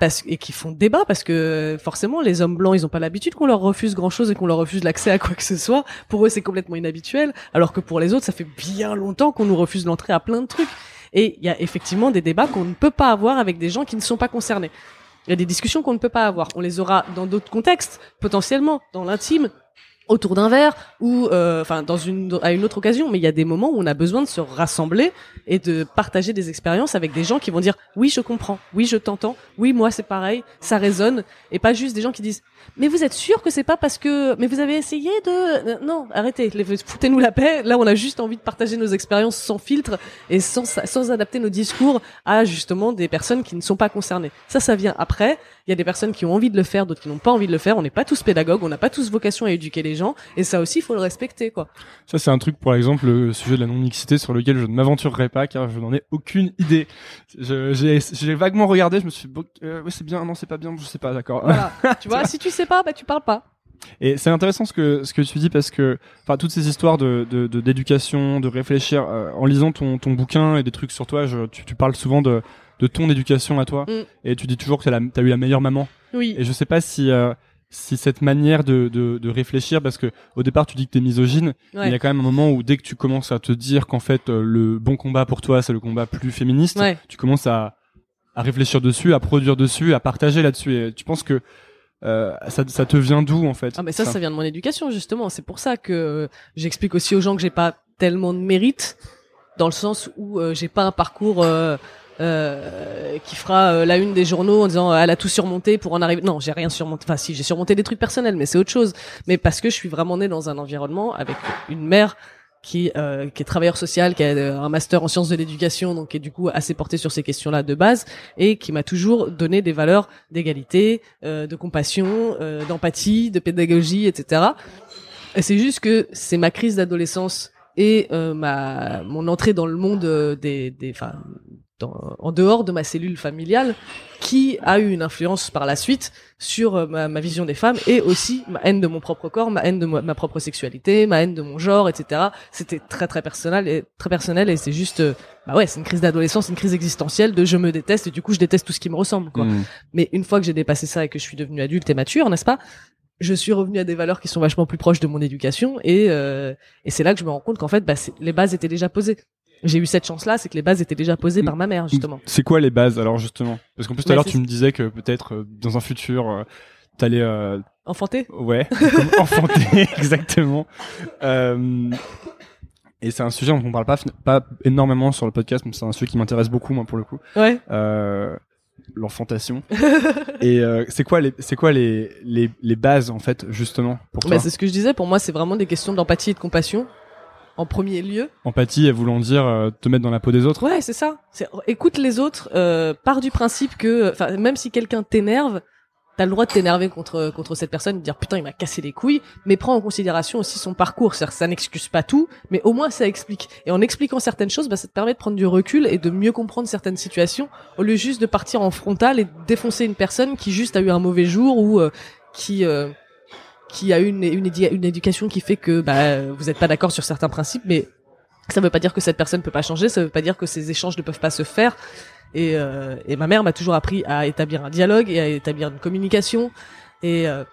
Parce, et qui font débat parce que forcément les hommes blancs ils ont pas l'habitude qu'on leur refuse grand chose et qu'on leur refuse l'accès à quoi que ce soit. Pour eux c'est complètement inhabituel. Alors que pour les autres ça fait bien longtemps qu'on nous refuse l'entrée à plein de trucs. Et il y a effectivement des débats qu'on ne peut pas avoir avec des gens qui ne sont pas concernés. Il y a des discussions qu'on ne peut pas avoir. On les aura dans d'autres contextes potentiellement dans l'intime autour d'un verre ou euh, enfin dans une à une autre occasion mais il y a des moments où on a besoin de se rassembler et de partager des expériences avec des gens qui vont dire oui je comprends oui je t'entends oui moi c'est pareil ça résonne et pas juste des gens qui disent mais vous êtes sûr que c'est pas parce que mais vous avez essayé de Euh, non arrêtez foutez-nous la paix. Là on a juste envie de partager nos expériences sans filtre et sans sans adapter nos discours à justement des personnes qui ne sont pas concernées. Ça ça vient après il y a des personnes qui ont envie de le faire d'autres qui n'ont pas envie de le faire on n'est pas tous pédagogues on n'a pas tous vocation à éduquer les gens et ça aussi il faut le respecter quoi Ça, c'est un truc, par exemple, le sujet de la non-mixité sur lequel je ne m'aventurerai pas car je n'en ai aucune idée. Je- J'ai vaguement regardé, je me suis dit, euh, oui, c'est bien, non, c'est pas bien, je sais pas, d'accord. voilà tu vois si tu sais pas bah tu parles pas Et c'est intéressant ce que ce que tu dis parce que enfin toutes ces histoires de de d'éducation, de, réfléchir euh, en lisant ton ton bouquin et des trucs sur toi, je, tu, tu parles souvent de de ton éducation à toi Mm. et tu dis toujours que t'as eu la meilleure maman. Oui. Et je sais pas si euh, si cette manière de, de, de réfléchir, parce que au départ tu dis que t'es misogyne, mais il y a quand même un moment où dès que tu commences à te dire qu'en fait euh, le bon combat pour toi c'est le combat plus féministe, Ouais. tu commences à, à réfléchir dessus, à produire dessus, à partager là-dessus. Et tu penses que euh, ça, ça te vient d'où en fait Ah mais ça, ça vient de mon éducation justement. C'est pour ça que j'explique aussi aux gens que j'ai pas tellement de mérite, dans le sens où euh, j'ai pas un parcours euh, euh, qui fera euh, la une des journaux en disant euh, elle a tout surmonté pour en arriver. Non, j'ai rien surmonté. Enfin si, j'ai surmonté des trucs personnels, mais c'est autre chose. Mais parce que je suis vraiment né dans un environnement avec une mère qui euh, qui est travailleur social, qui a euh, un master en sciences de l'éducation, donc qui est du coup assez porté sur ces questions-là de base, et qui m'a toujours donné des valeurs d'égalité, de compassion, d'empathie, de pédagogie, etc. Et c'est juste que c'est ma crise d'adolescence et euh, ma mon entrée dans le monde des des enfin dans- en dehors de ma cellule familiale qui a eu une influence par la suite sur euh, ma, ma vision des femmes et aussi ma haine de mon propre corps, ma haine de ma, ma propre sexualité, ma haine de mon genre, etc. C'était très très personnel et très personnel et c'est juste euh, bah ouais c'est une crise d'adolescence, une crise existentielle de je me déteste et du coup je déteste tout ce qui me ressemble quoi. Hmm. Mais une fois que j'ai dépassé ça et que je suis devenu adulte et mature, n'est-ce pas Je suis revenu à des valeurs qui sont vachement plus proches de mon éducation et euh, et c'est là que je me rends compte qu'en fait, bah, les bases étaient déjà posées. J'ai eu cette chance-là, c'est que les bases étaient déjà posées par ma mère justement. C'est quoi les bases alors justement? Parce qu'en plus tout à l'heure tu me disais que peut-être euh, dans un futur euh, t'allais euh, Enfanté ouais enfanter exactement. Euh, et c'est un sujet dont on parle pas pas énormément sur le podcast, mais c'est un sujet qui m'intéresse beaucoup moi pour le coup. Ouais. Euh, l'enfantation. et c'est quoi les c'est quoi les, les les bases en fait justement pour toi? Mais c'est ce que je disais. Pour moi, c'est vraiment des questions d'empathie et de compassion en premier lieu. Empathie, voulant dire euh, te mettre dans la peau des autres. Ouais, c'est ça. C'est écoute les autres. Euh, part du principe que, enfin, même si quelqu'un t'énerve, t'as le droit de t'énerver contre contre cette personne, de dire putain il m'a cassé les couilles, mais prends en considération aussi son parcours. C'est-à-dire ça n'excuse pas tout, mais au moins ça explique. Et en expliquant certaines choses, bah, ça te permet de prendre du recul et de mieux comprendre certaines situations, au lieu juste de partir en frontal et de défoncer une personne qui juste a eu un mauvais jour ou euh, qui euh, qui a une, une, éducation qui fait que bah, vous n'êtes pas d'accord sur certains principes, mais ça veut pas dire que cette personne peut pas changer, ça veut pas dire que ces échanges ne peuvent pas se faire. Et, euh, et ma mère m'a toujours appris à établir un dialogue et à établir une communication. Et euh,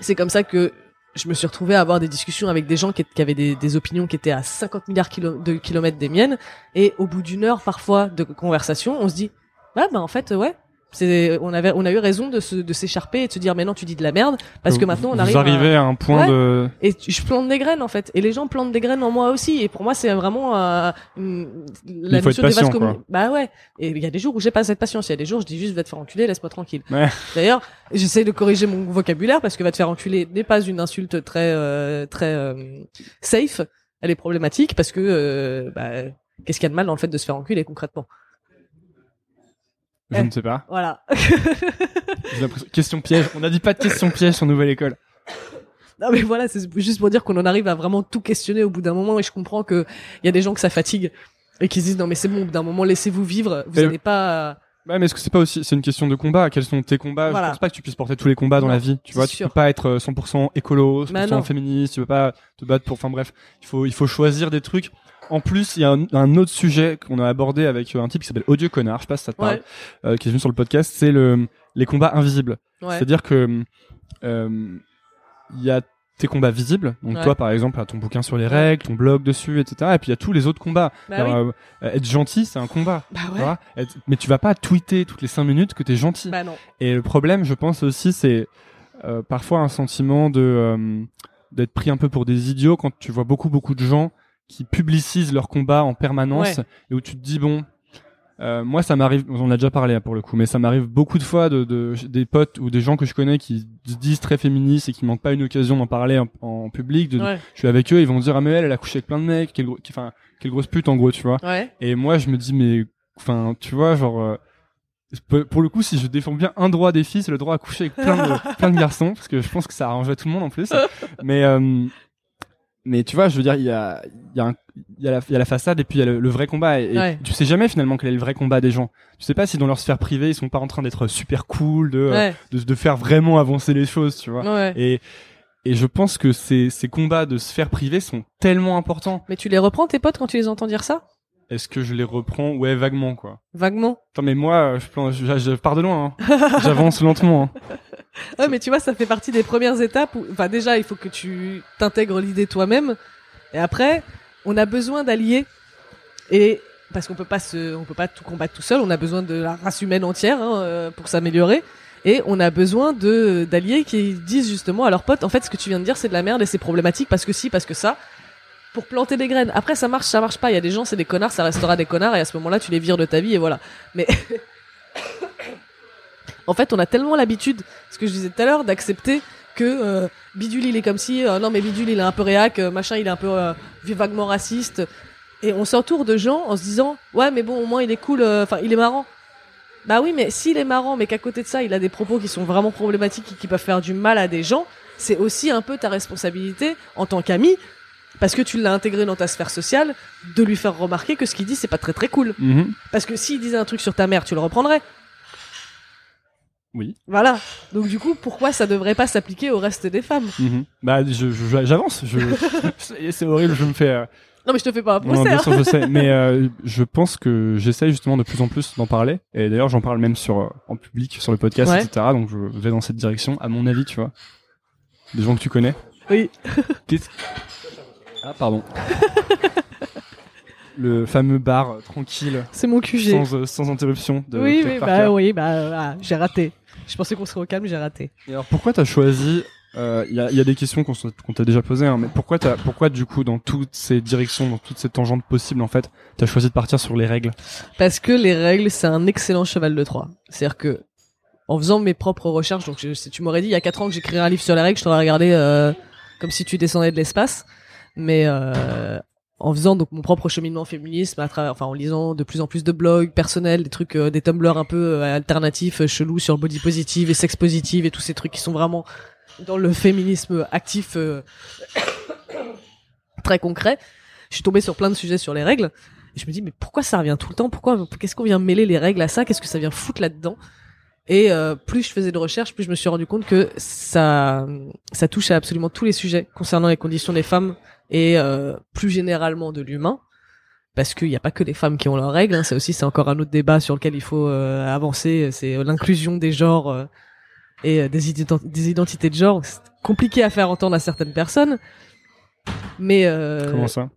c'est comme ça que je me suis retrouvé à avoir des discussions avec des gens qui, avaient des, opinions qui étaient à 50 milliards de kilomètres des miennes. Et au bout d'une heure parfois de conversation, on se dit, bah, bah en fait, ouais. C'est, on avait, on a eu raison de se, de s'écharper et de se dire, mais non, tu dis de la merde, parce que Vous- maintenant on vous arrive. à- arrivez à... un point Ouais. de et tu- je plante des graines en fait. Et les gens plantent des graines en moi aussi. Et pour moi c'est vraiment euh, la notion des vases communs bah ouais. Et il y a des jours où j'ai pas cette patience. Il y a des jours où je dis juste va te faire enculer laisse-moi tranquille. Ouais. d'ailleurs j'essaie de corriger mon vocabulaire parce que va te faire enculer n'est pas une insulte très euh, très euh, safe. Elle est problématique parce que euh, bah, qu'est-ce qu'il y a de mal dans le fait de se faire enculer concrètement? Je Eh. ne sais pas. voilà Question piège. On n'a dit pas de question piège sur Nouvelle École. Non mais voilà, c'est juste pour dire qu'on en arrive à vraiment tout questionner au bout d'un moment et je comprends que il y a des gens que ça fatigue et qui se disent non mais c'est bon au bout d'un moment laissez-vous vivre, vous n'allez pas Ouais, mais est-ce que c'est pas aussi, c'est une question de combat Quels sont tes combats? Voilà. Je pense pas que tu puisses porter tous les combats dans la vie. Tu vois, tu peux pas être euh, 100% écolo, 100% Bah féministe. Tu peux pas te battre pour. Enfin bref, il faut, il faut choisir des trucs. En plus, il y a un, un autre sujet qu'on a abordé avec euh, un type qui s'appelle Odieux Connard. Je sais pas si ça te parle, ouais, euh, qui est venu sur le podcast. C'est le, les combats invisibles. ouais. C'est-à-dire que euh, il y a tes combats visibles. Donc Ouais. toi, par exemple, ton bouquin sur les règles, ton blog dessus, etc. Et puis il y a tous les autres combats. Bah Alors, oui. euh, être gentil, c'est un combat. Bah ouais. Être- mais tu vas pas tweeter toutes les cinq minutes que t'es gentil. Bah non. Et le problème, je pense aussi, c'est euh, parfois un sentiment de euh, d'être pris un peu pour des idiots quand tu vois beaucoup beaucoup de gens qui publicisent leurs combats en permanence Ouais. et où tu te dis bon. euh, moi, ça m'arrive, on en a déjà parlé hein, pour le coup, mais ça m'arrive beaucoup de fois de, de des potes ou des gens que je connais qui se disent très féministes et qui manquent pas une occasion d'en parler en, en public. De, Ouais. Je suis avec eux, ils vont dire ah mais elle, elle a couché avec plein de mecs, quelle, enfin quelle grosse pute en gros, tu vois. Ouais. Et moi, je me dis, mais, enfin, tu vois, genre, euh, pour- pour le coup, si je défends bien un droit des filles, c'est le droit à coucher avec plein de, plein de garçons, parce que je pense que ça arrangerait tout le monde en plus. Mais, euh, mais tu vois, je veux dire, il y a, il y a un, y, a la, y a la façade et puis il y a le, le vrai combat. Et, et Ouais. tu sais jamais finalement quel est le vrai combat des gens. Tu sais pas si dans leur sphère privée ils sont pas en train d'être super cool, de, euh, Ouais. de, de faire vraiment avancer les choses, tu vois. Ouais. Et, et je pense que ces, ces combats de sphère privée sont tellement importants. Mais tu les reprends tes potes quand tu les entends dire ça? Est-ce que je les reprends? Ouais, vaguement quoi. Vaguement? Attends, mais moi, je, plan- je, je pars de loin. hein. J'avance lentement. hein. Ouais, mais tu vois, ça fait partie des premières étapes où, enfin, déjà, il faut que tu t'intègres l'idée toi-même. Et après, on a besoin d'alliés. Et, parce qu'on peut pas se, on peut pas tout combattre tout seul. On a besoin de la race humaine entière, hein, euh, pour s'améliorer. Et on a besoin de, d'alliés qui disent justement à leurs potes, en fait, ce que tu viens de dire, c'est de la merde et c'est problématique parce que si, parce que ça. Pour planter des graines. Après, ça marche, ça marche pas. Il y a des gens, c'est des connards, ça restera des connards et à ce moment-là, tu les vires de ta vie et voilà. Mais, en fait, on a tellement l'habitude, ce que je disais tout à l'heure, d'accepter que euh, Bidule il est comme si euh, non mais Bidule il est un peu réac, euh, machin il est un peu euh, vaguement raciste et on s'entoure de gens en se disant ouais mais bon au moins il est cool, enfin il est marrant. Bah oui mais s'il est marrant mais qu'à côté de ça il a des propos qui sont vraiment problématiques et qui peuvent faire du mal à des gens, c'est aussi un peu ta responsabilité en tant qu'ami parce que tu l'as intégré dans ta sphère sociale de lui faire remarquer que ce qu'il dit c'est pas très très cool. Mhm. Parce que s'il disait un truc sur ta mère tu le reprendrais. Oui. Voilà. Donc du coup, pourquoi ça devrait pas s'appliquer au reste des femmes? Mhm. Bah, je- j'avance. Je, c'est horrible. Je me fais. euh, Non mais je te fais pas un Non, procès. bien hein. sûr, je sais, mais euh, je pense que j'essaye justement de plus en plus d'en parler. Et d'ailleurs, j'en parle même sur euh, en public, sur le podcast, Ouais. etc. Donc, je vais dans cette direction. À mon avis, tu vois, des gens que tu connais. Oui. Qu'est-ce- Ah, pardon. le fameux bar euh, tranquille, C'est mon QG. sans, euh, sans interruption de oui, oui, Parker. bah oui, bah ah, j'ai raté. Je pensais qu'on serait au calme, j'ai raté. Et alors, pourquoi t'as choisi Il y, a, y a des questions qu'on se- qu'on t'a déjà posées, hein, mais pourquoi t'as, pourquoi du coup, dans toutes ces directions, dans toutes ces tangentes possibles, en fait, t'as choisi de partir sur les règles? Parce que les règles, c'est un excellent cheval de Troie. C'est-à-dire que en faisant mes propres recherches, donc je- si tu m'aurais dit il y a 4 ans que j'écrirais un livre sur les règles, je t'aurais regardé euh, comme si tu descendais de l'espace. Mais euh, en faisant donc mon propre cheminement féminisme, à travers, enfin en lisant de plus en plus de blogs personnels, des trucs, euh, des tumblers un peu euh, alternatifs, euh, chelous sur body positive et sex positive et tous ces trucs qui sont vraiment dans le féminisme actif euh, très concret. Je suis tombée sur plein de sujets sur les règles. Et je me dis, mais pourquoi ça revient tout le temps? Pourquoi Qu'est-ce qu'on vient mêler les règles à ça? Qu'est-ce que ça vient foutre là-dedans? Et euh, plus je faisais de recherches, plus je me suis rendu compte que ça, ça touche à absolument tous les sujets concernant les conditions des femmes et euh, plus généralement de l'humain. Parce qu'il n'y a pas que les femmes qui ont leurs règles. Hein, c'est aussi, c'est encore un autre débat sur lequel il faut euh, avancer. C'est l'inclusion des genres euh, et euh, des, ident- des identités de genre. C'est compliqué à faire entendre à certaines personnes. Mais euh, Comment ça?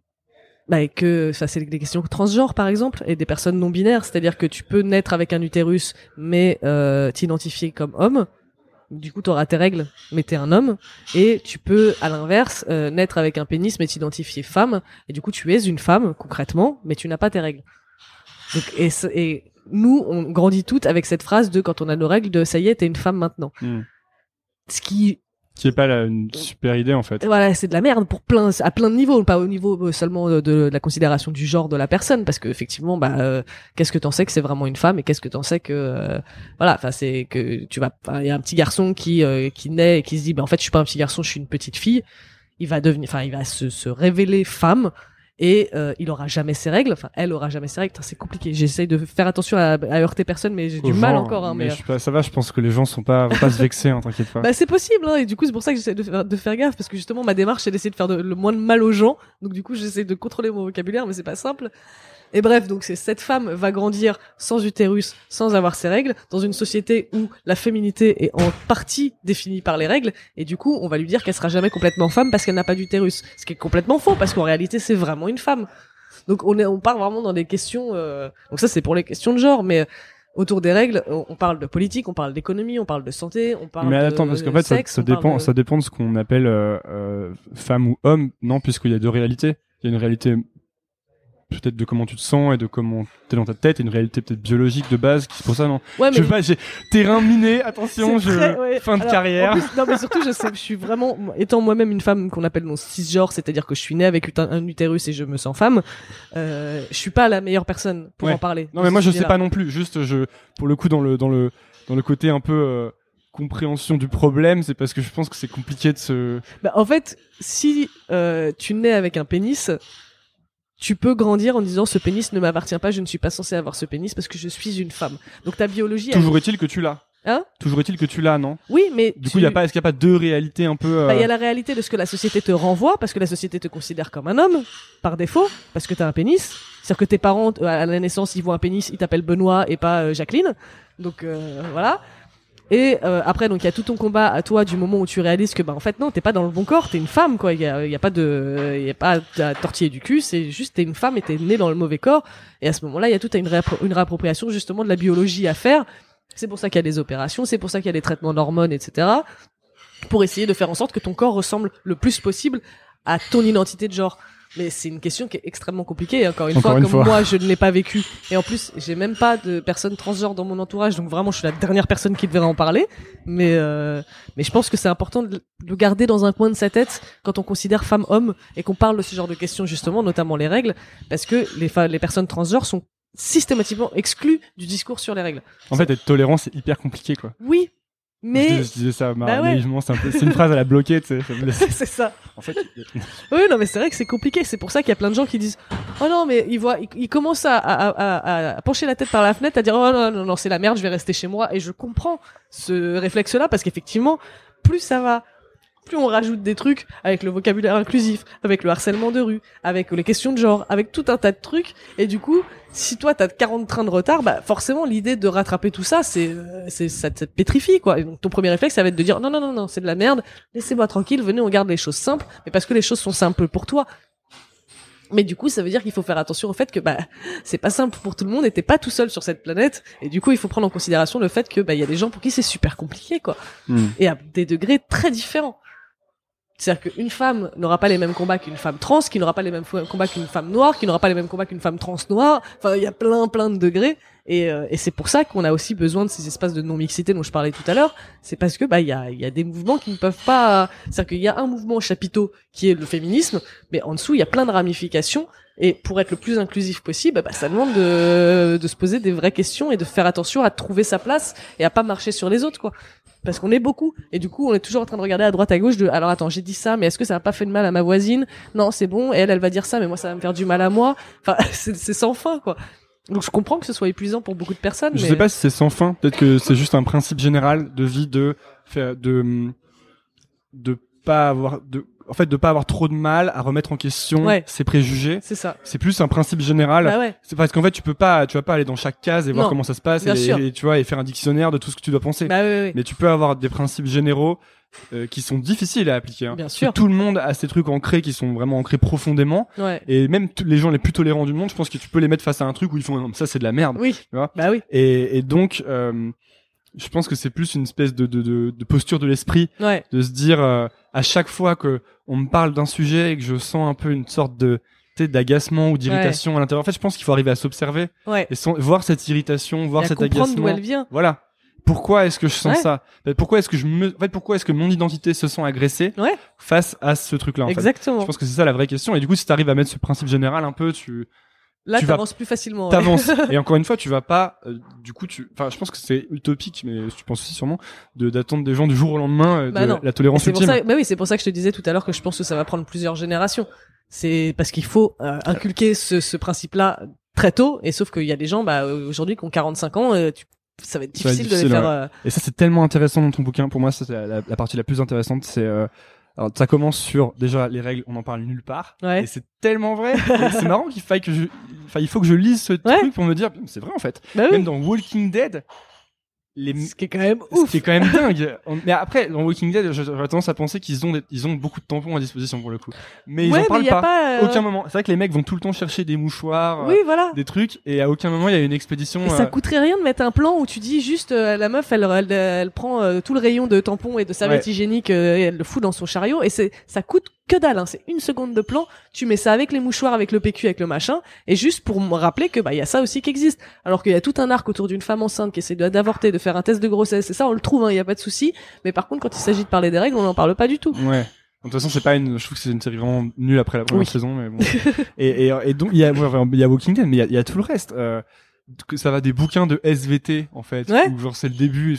Bah, que ça c'est des questions transgenres par exemple et des personnes non binaires c'est-à-dire que tu peux naître avec un utérus mais euh, t'identifier comme homme. Du coup t'auras tes règles mais t'es un homme. Et tu peux à l'inverse euh, naître avec un pénis mais t'identifier femme. Et du coup tu es une femme concrètement mais tu n'as pas tes règles. Donc et, et nous on grandit toutes avec cette phrase de quand on a nos règles de ça y est t'es une femme maintenant Hmm. ce qui Qui est pas la, une super idée en fait. voilà, c'est de la merde pour plein, à plein de niveaux, pas au niveau euh, seulement de, la considération du genre de la personne, parce que effectivement, bah, euh, qu'est-ce que t'en sais que c'est vraiment une femme et qu'est-ce que t'en sais que, euh, voilà, enfin c'est que tu vas, il y a un petit garçon qui euh, qui naît et qui se dit, bah en fait je suis pas un petit garçon, je suis une petite fille, il va devenir, enfin il va se, se révéler femme et euh, il aura jamais ses règles, enfin elle aura jamais ses règles, c'est compliqué. J'essaye de faire attention à, à heurter personne, mais j'ai du mal encore, hein, mais. je pas- ça va, je pense que les gens sont pas, vont pas se vexer, hein, t'inquiète pas. Bah c'est possible, hein, et du coup c'est pour ça que j'essaie de faire, de faire gaffe, parce que justement ma démarche c'est d'essayer de faire de- le moins de mal aux gens, donc du coup j'essaie de contrôler mon vocabulaire, mais c'est pas simple. Et bref, donc c'est cette femme va grandir sans utérus, sans avoir ses règles, dans une société où la féminité est en partie définie par les règles, et du coup on va lui dire qu'elle sera jamais complètement femme parce qu'elle n'a pas d'utérus, ce qui est complètement faux, parce qu'en réalité c'est vraiment une femme. Donc on est, on part vraiment dans des questions. euh, Donc ça c'est pour les questions de genre, mais autour des règles, on parle de politique, on parle d'économie, on parle de santé, on parle Mais de attends, parce qu'en fait, ça, sexe, ça dépend, de- ça dépend de ce qu'on appelle euh, euh, femme ou homme. Non, puisqu'il y a deux réalités. Il y a une réalité peut-être de comment tu te sens et de comment t'es dans ta tête, et une réalité peut-être biologique de base. qui C'est pour ça, non Ouais, Je mais sais pas, j'ai terrain miné. Attention, je très- ouais. fin de Alors, carrière. plus, non, mais surtout, je sais, je suis vraiment, étant moi-même une femme qu'on appelle non cisgenre, c'est-à-dire que je suis née avec un, utérus et je me sens femme, euh, je suis pas la meilleure personne pour Ouais. en parler. Non, mais moi je sais pas non plus. Juste, je pour le coup dans le dans le dans le côté un peu euh, compréhension du problème, c'est parce que je pense que c'est compliqué de se. Bah, en fait, si euh, tu nais avec un pénis, tu peux grandir en disant ce pénis ne m'appartient pas, je ne suis pas censé avoir ce pénis parce que je suis une femme. Donc ta biologie. Toujours est-il que tu l'as. Hein Toujours est-il que tu l'as, non? Oui, mais Du coup, il y a pas, est-ce qu'il y a pas deux réalités un peu euh, Bah, il y a la réalité de ce que la société te renvoie, parce que la société te considère comme un homme, par défaut, parce que t'as un pénis. C'est-à-dire que tes parents, euh, à la naissance, ils voient un pénis, ils t'appellent Benoît et pas euh, Jacqueline. Donc, euh, voilà. Et euh, après, donc il y a tout ton combat à toi du moment où tu réalises que bah en fait non, t'es pas dans le bon corps, t'es une femme quoi. Il y a, y a pas de, il y a pas à tortiller du cul, c'est juste t'es une femme et t'es née dans le mauvais corps. Et à ce moment-là, il y a toute une, une réappropriation justement de la biologie à faire. C'est pour ça qu'il y a des opérations, c'est pour ça qu'il y a des traitements d'hormones, etc. Pour essayer de faire en sorte que ton corps ressemble le plus possible à ton identité de genre. Mais c'est une question qui est extrêmement compliquée. Encore une Encore fois, une comme fois. moi, je ne l'ai pas vécu. Et en plus, j'ai même pas de personnes transgenres dans mon entourage, donc vraiment, je suis la dernière personne qui devrait en parler. Mais euh, mais je pense que c'est important de le garder dans un coin de sa tête quand on considère femme-homme et qu'on parle de ce genre de questions justement, notamment les règles, parce que les les personnes transgenres sont systématiquement exclues du discours sur les règles. En fait, être tolérant, c'est hyper compliqué, quoi. Oui, mais je disais ça Bah ouais. c'est un peu, c'est une phrase à la bloquer, tu sais. c'est ça. En fait, Oui, non, mais c'est vrai que c'est compliqué. C'est pour ça qu'il y a plein de gens qui disent Oh non, mais ils voient, ils, ils commencent à, à, à, à pencher la tête par la fenêtre, à dire Oh non, non, non, c'est la merde, je vais rester chez moi. Et je comprends ce réflexe-là parce qu'effectivement, plus ça va, plus on rajoute des trucs avec le vocabulaire inclusif, avec le harcèlement de rue, avec les questions de genre, avec tout un tas de trucs. Et du coup, si toi t'as 40 trains de retard, bah forcément l'idée de rattraper tout ça, c'est, euh, c'est ça te pétrifie quoi. Et donc ton premier réflexe, ça va être de dire non non non non, c'est de la merde, laissez-moi tranquille, venez on garde les choses simples, mais parce que les choses sont simples pour toi. Mais du coup, ça veut dire qu'il faut faire attention au fait que bah c'est pas simple pour tout le monde et t'es pas tout seul sur cette planète. Et du coup, il faut prendre en considération le fait que bah il y a des gens pour qui c'est super compliqué quoi Hmm. et à des degrés très différents. C'est-à-dire qu'une femme n'aura pas les mêmes combats qu'une femme trans, qui n'aura pas les mêmes combats qu'une femme noire, qui n'aura pas les mêmes combats qu'une femme trans noire. Enfin, il y a plein, plein de degrés. Et, euh, et c'est pour ça qu'on a aussi besoin de ces espaces de non-mixité dont je parlais tout à l'heure. C'est parce que bah il y a, y a des mouvements qui ne peuvent pas. C'est-à-dire qu'il y a un mouvement chapiteau qui est le féminisme, mais en dessous il y a plein de ramifications. Et pour être le plus inclusif possible, bah, ça demande de, de se poser des vraies questions et de faire attention à trouver sa place et à pas marcher sur les autres, quoi parce qu'on est beaucoup. Et du coup on est toujours en train de regarder à droite à gauche de alors attends j'ai dit ça mais est-ce que ça n'a pas fait de mal à ma voisine? Non c'est bon. Et elle elle va dire ça mais moi ça va me faire du mal à moi. Enfin c'est sans fin quoi. Donc je comprends que ce soit épuisant pour beaucoup de personnes Je mais sais pas si c'est sans fin. Peut-être que c'est juste un principe général de vie de faire de de pas avoir de en fait de pas avoir trop de mal à remettre en question Ouais. ses préjugés. c'est ça C'est plus un principe général. bah ouais C'est parce qu'en fait tu peux pas tu vas pas aller dans chaque case et voir comment ça se passe et, tu vois et faire un dictionnaire de tout ce que tu dois penser. bah ouais, ouais. Mais tu peux avoir des principes généraux euh, qui sont difficiles à appliquer. hein. bien sûr Tout le monde a ces trucs ancrés qui sont vraiment ancrés profondément. ouais Et même les gens les plus tolérants du monde, je pense que tu peux les mettre face à un truc où ils font non, ça c'est de la merde. oui vois? Bah oui Et, et donc, euh, je pense que c'est plus une espèce de, de, de, de posture de l'esprit, ouais de se dire euh, à chaque fois que on me parle d'un sujet et que je sens un peu une sorte de d'agacement ou d'irritation à l'intérieur. En fait, je pense qu'il faut arriver à s'observer ouais et voir cette irritation, voir et cet comprendre d'où agacement. elle vient Voilà. Pourquoi est-ce que je sens Ouais. ça? En fait, Pourquoi est-ce que je me, en fait, pourquoi est-ce que mon identité se sent agressée Ouais. face à ce truc-là en fait? Exactement Je pense que c'est ça la vraie question. Et du coup, si tu arrives à mettre ce principe général un peu, tu là tu t'avances plus facilement t'avances. et encore une fois, tu vas pas, euh, du coup, tu, enfin, je pense que c'est utopique, mais tu penses aussi sûrement de d'attendre des gens du jour au lendemain euh, Bah de la tolérance c'est pour ultime. ça, bah oui, c'est pour ça que je te disais tout à l'heure que je pense que ça va prendre plusieurs générations. C'est parce qu'il faut euh, inculquer ce, ce principe-là très tôt. Et sauf qu'il y a des gens, bah, aujourd'hui, qui ont 45 ans, tu- ça va être Ça va être difficile, de les faire. ouais. euh, Et ça, c'est tellement intéressant dans ton bouquin. Pour moi, c'est la, la- la partie la plus intéressante. C'est, euh, alors, ça commence sur déjà les règles, on en parle nulle part. Ouais. Et c'est tellement vrai. C'est marrant qu'il faille que je, enfin, il faut que je lise ce Ouais. truc pour me dire, c'est vrai en fait. Bah oui. Même dans Walking Dead, les, Ce qui est quand même Ce ouf. qui est quand même dingue. On- Mais après, dans Walking Dead, j'aurais tendance à penser qu'ils ont, des- ils ont beaucoup de tampons à disposition pour le coup. Mais ils ouais, en parlent pas. pas. euh, Aucun moment. C'est vrai que les mecs vont tout le temps chercher des mouchoirs, Oui, euh, voilà. des trucs, et à aucun moment il y a une expédition. Et ça euh, coûterait rien de mettre un plan où tu dis juste euh, la meuf elle elle, elle prend euh, tout le rayon de tampons et de serviettes Ouais. hygiéniques et elle le fout dans son chariot et c'est ça coûte que dalle hein. c'est une seconde de plan tu mets ça avec les mouchoirs avec le PQ avec le machin et juste pour me rappeler que bah il y a ça aussi qui existe alors qu'il y a tout un arc autour d'une femme enceinte qui essaie d'avorter de faire un test de grossesse et ça on le trouve hein, il y a pas de souci mais par contre quand il s'agit de parler des règles on n'en parle pas du tout Ouais. De toute façon, c'est pas une. Je trouve que c'est une série vraiment nulle après la première Oui. saison, mais bon. et, et, et donc il y a, il y a Walking Dead, mais il y a, il y a tout le reste. Euh, que ça va des bouquins de SVT en fait, Ouais. où genre c'est le début,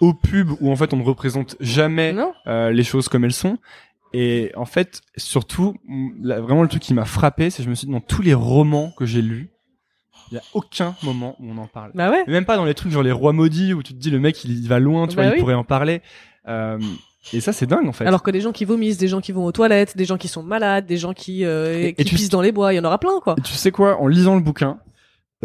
au pub où en fait on ne représente jamais euh, les choses comme elles sont. Et en fait, surtout, là, vraiment le truc qui m'a frappé, c'est que je me suis dit dans tous les romans que j'ai lus, il y a aucun moment où on en parle. Bah ouais. Et même pas dans les trucs genre les rois maudits où tu te dis le mec il va loin, tu Bah vois, oui. il pourrait en parler. Euh, et ça c'est dingue en fait. Alors que des gens qui vomissent, des gens qui vont aux toilettes, des gens qui sont malades, des gens qui, euh, Et- et qui tu- pissent dans les bois, il y en aura plein, quoi. Et tu sais quoi, en lisant le bouquin,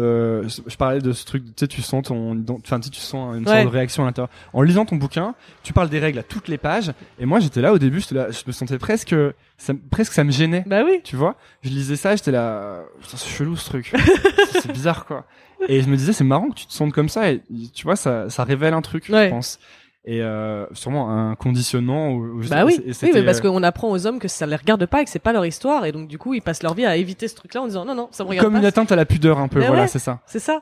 euh, je parlais de ce truc, tu sais, tu sens ton, enfin, tu sens une Ouais. sorte de réaction à l'intérieur. En lisant ton bouquin, tu parles des règles à toutes les pages, et moi, j'étais là au début, là, je me sentais presque, ça, presque ça me gênait. Bah oui. Tu vois, je lisais ça, j'étais là, putain, c'est chelou ce truc, c'est c'est bizarre quoi. Et je me disais, c'est marrant que tu te sentes comme ça, et tu vois, ça, ça révèle un truc, Ouais. je pense. Et euh, sûrement un conditionnement. Où, où Bah oui. Oui, mais parce euh, qu'on apprend aux hommes que ça les regarde pas et que c'est pas leur histoire, et donc du coup, ils passent leur vie à éviter ce truc-là en disant non, non, ça me regarde comme pas. une atteinte à la pudeur un peu, Mais voilà, ouais. c'est ça. C'est ça.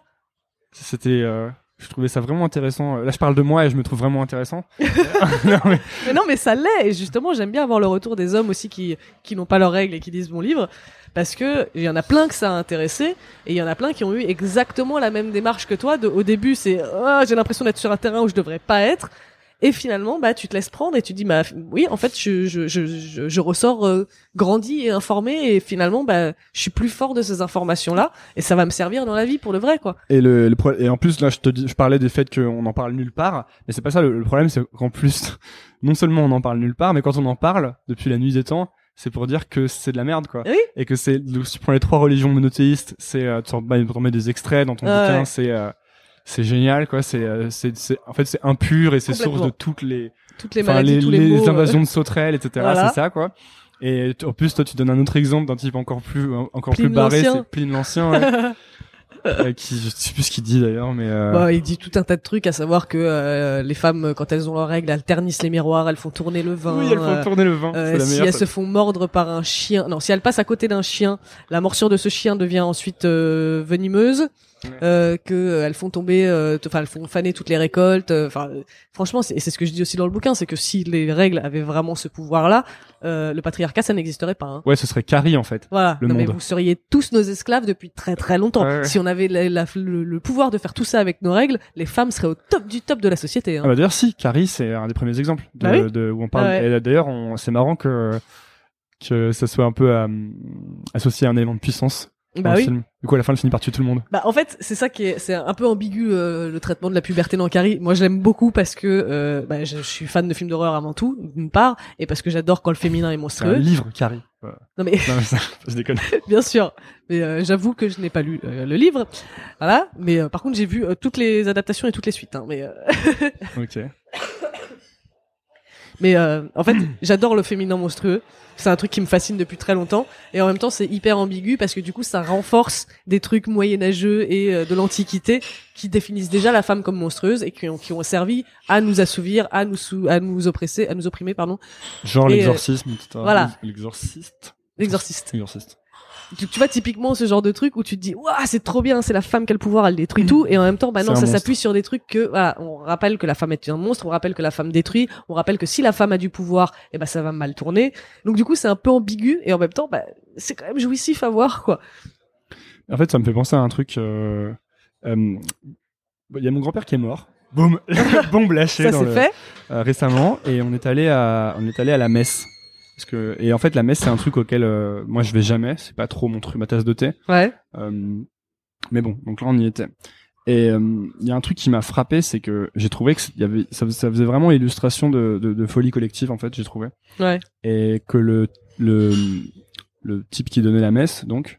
C'était, euh, je trouvais ça vraiment intéressant. Là, je parle de moi et je me trouve vraiment intéressant. non, mais, Mais non, mais ça l'est. Et justement, j'aime bien avoir le retour des hommes aussi qui qui n'ont pas leurs règles et qui lisent mon livre, parce que il y en a plein que ça a intéressé, et il y en a plein qui ont eu exactement la même démarche que toi. De, au début, c'est ah, j'ai l'impression d'être sur un terrain où je devrais pas être. Et finalement, bah, tu te laisses prendre et tu dis, bah, oui, en fait, je, je, je, je, je ressors euh, grandi et informé et finalement, bah, je suis plus fort de ces informations-là et ça va me servir dans la vie pour le vrai, quoi. et le, le pro- et en plus là, je te dis, je parlais des faits qu'on en parle nulle part, mais c'est pas ça. Le, le problème, c'est qu'en plus, non seulement on en parle nulle part, mais quand on en parle depuis la nuit des temps, c'est pour dire que c'est de la merde, quoi. Oui. Et que c'est, donc, si tu prends les trois religions monothéistes, c'est, euh, tu remets remets des extraits dans ton Ah bouquin, ouais. c'est, euh, c'est génial, quoi. C'est, euh, c'est, c'est, en fait, c'est impur et c'est source de toutes les, Toutes les maladies, tous les, mots. euh, invasions de sauterelles, etc. Voilà. C'est ça, quoi. Et en plus, toi, tu donnes un autre exemple d'un type encore plus, encore Pline plus barré, c'est Pline l'Ancien, ouais. Euh, qui, je sais plus ce qu'il dit d'ailleurs, mais euh, Bah, il dit tout un tas de trucs, à savoir que euh, les femmes, quand elles ont leurs règles, elles ternissent les miroirs, elles font tourner le vin. oui, elles font euh, tourner le vin. la si elles se font mordre par un chien, non, si elles passent à côté d'un chien, la morsure de ce chien devient ensuite euh, venimeuse. Euh, que euh, elles font tomber, euh, enfin elles font faner toutes les récoltes. euh, Enfin, franchement, c'est et c'est ce que je dis aussi dans le bouquin, c'est que si les règles avaient vraiment ce pouvoir-là, euh, le patriarcat ça n'existerait pas. Hein. Ouais, ce serait Carrie en fait. Voilà. Le non, mais vous seriez tous nos esclaves depuis très très longtemps. Ouais, ouais. Si on avait la- la- le, le pouvoir de faire tout ça avec nos règles, les femmes seraient au top du top de la société. Hein. Ah bah d'ailleurs si, Carrie c'est un des premiers exemples de, Bah oui. de- où on parle. Ah ouais. Et d'ailleurs, c'est marrant que que ça soit un peu euh, associé à un élément de puissance bah oui. film. Du coup, à la fin, elle finit par tuer tout le monde. Bah en fait c'est ça qui est c'est un peu ambigu euh, le traitement de la puberté dans Carrie. Moi je l'aime beaucoup parce que euh, bah, je, je suis fan de films d'horreur avant tout d'une part et parce que j'adore quand le féminin est C'est un monstrueux. livre, Carrie. Non mais Non, mais ça, je déconne. bien sûr. Mais euh, j'avoue que je n'ai pas lu euh, le livre. Voilà. Mais euh, par contre j'ai vu toutes les adaptations et toutes les suites. Hein. Mais euh, Ok. Mais euh, en fait, j'adore le féminin monstrueux. C'est un truc qui me fascine depuis très longtemps. Et en même temps, c'est hyper ambigu parce que du coup, ça renforce des trucs moyenâgeux et euh, de l'Antiquité qui définissent déjà la femme comme monstrueuse et qui ont, qui ont servi à nous assouvir, à nous sou- à nous oppresser, à nous opprimer, pardon. Genre euh, l'exorcisme, voilà. L'exorciste. L'exorciste. L'exorciste. Tu, tu vois typiquement ce genre de truc où tu te dis waouh c'est trop bien c'est la femme qui a le pouvoir elle détruit tout. Et en même temps bah non ça s'appuie sur des trucs que voilà on rappelle que la femme est un monstre on rappelle que la femme détruit on rappelle que si la femme a du pouvoir et ben ça va mal tourner. Donc du coup c'est un peu ambigu et en même temps bah c'est quand même jouissif à voir quoi. En fait, ça me fait penser à un truc. euh, euh, Il y a mon grand-père qui est mort. Boum, bombe lâchée ça c'est le- fait. euh, récemment. Et on est allé à on est allé à la messe parce que et en fait la messe c'est un truc auquel euh, moi je vais jamais. C'est pas trop mon truc ma tasse de thé. Ouais. Euh, mais bon donc là on y était. Et euh, il y a un truc qui m'a frappé c'est que j'ai trouvé que y avait ça, ça faisait vraiment illustration de, de, de folie collective en fait j'ai trouvé. Ouais. Et que le le le type qui donnait la messe donc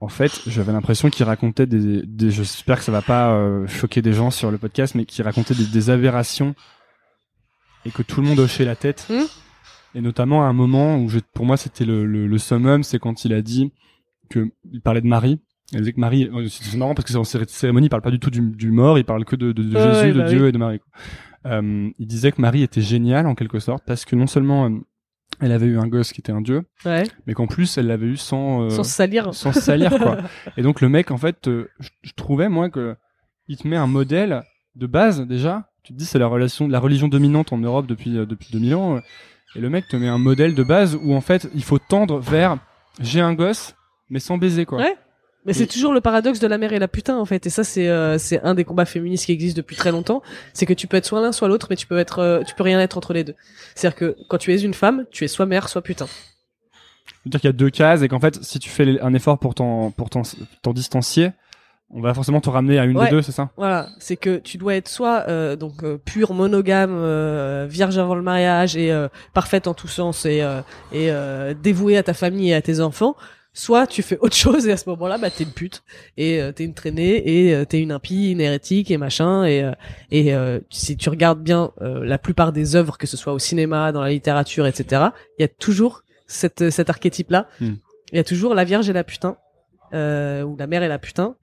en fait j'avais l'impression qu'il racontait des, des j'espère que ça va pas euh, choquer des gens sur le podcast mais qu'il racontait des, des aberrations et que tout le monde hochait la tête. Hmm. Et notamment à un moment où je, pour moi c'était le, le, le summum c'est quand il a dit que il parlait de Marie il disait que Marie euh, c'est marrant parce que c'est en céré- cérémonie il parle pas du tout du, du mort il parle que de, de, de Jésus de bah Dieu oui. et de Marie quoi. Euh, il disait que Marie était géniale en quelque sorte parce que non seulement euh, elle avait eu un gosse qui était un dieu ouais mais qu'en plus elle l'avait eu sans euh, sans salir sans salir quoi. Et donc le mec en fait, euh, je, trouvais moi que il te met un modèle de base déjà. Tu te dis c'est la relation, la religion dominante en Europe depuis depuis 2000 ans. Et le mec te met un modèle de base où en fait il faut tendre vers j'ai un gosse mais sans baiser quoi. Ouais. Mais c'est toujours le paradoxe de la mère et la putain en fait et ça c'est euh, c'est un des combats féministes qui existent depuis très longtemps, c'est que tu peux être soit l'un soit l'autre mais tu peux être euh, tu peux rien être entre les deux. C'est-à-dire que quand tu es une femme, tu es soit mère soit putain. C'est-à-dire qu'il y a deux cases et qu'en fait, si tu fais un effort pour t'en pour t'en distancier, on va forcément te ramener à une Ouais. des deux, c'est ça? Voilà, c'est que tu dois être soit euh, donc euh, pur monogame, euh, vierge avant le mariage et euh, parfaite en tous sens et euh, et euh, dévouée à ta famille et à tes enfants, soit tu fais autre chose et à ce moment-là bah t'es une pute et euh, t'es une traînée et euh, t'es une impie, une hérétique et machin et euh, et euh, si tu regardes bien euh, la plupart des œuvres que ce soit au cinéma, dans la littérature, etc. Il y a toujours cette cet archétype là. Hmm. Il y a toujours la vierge et la putain euh, ou la mère et la putain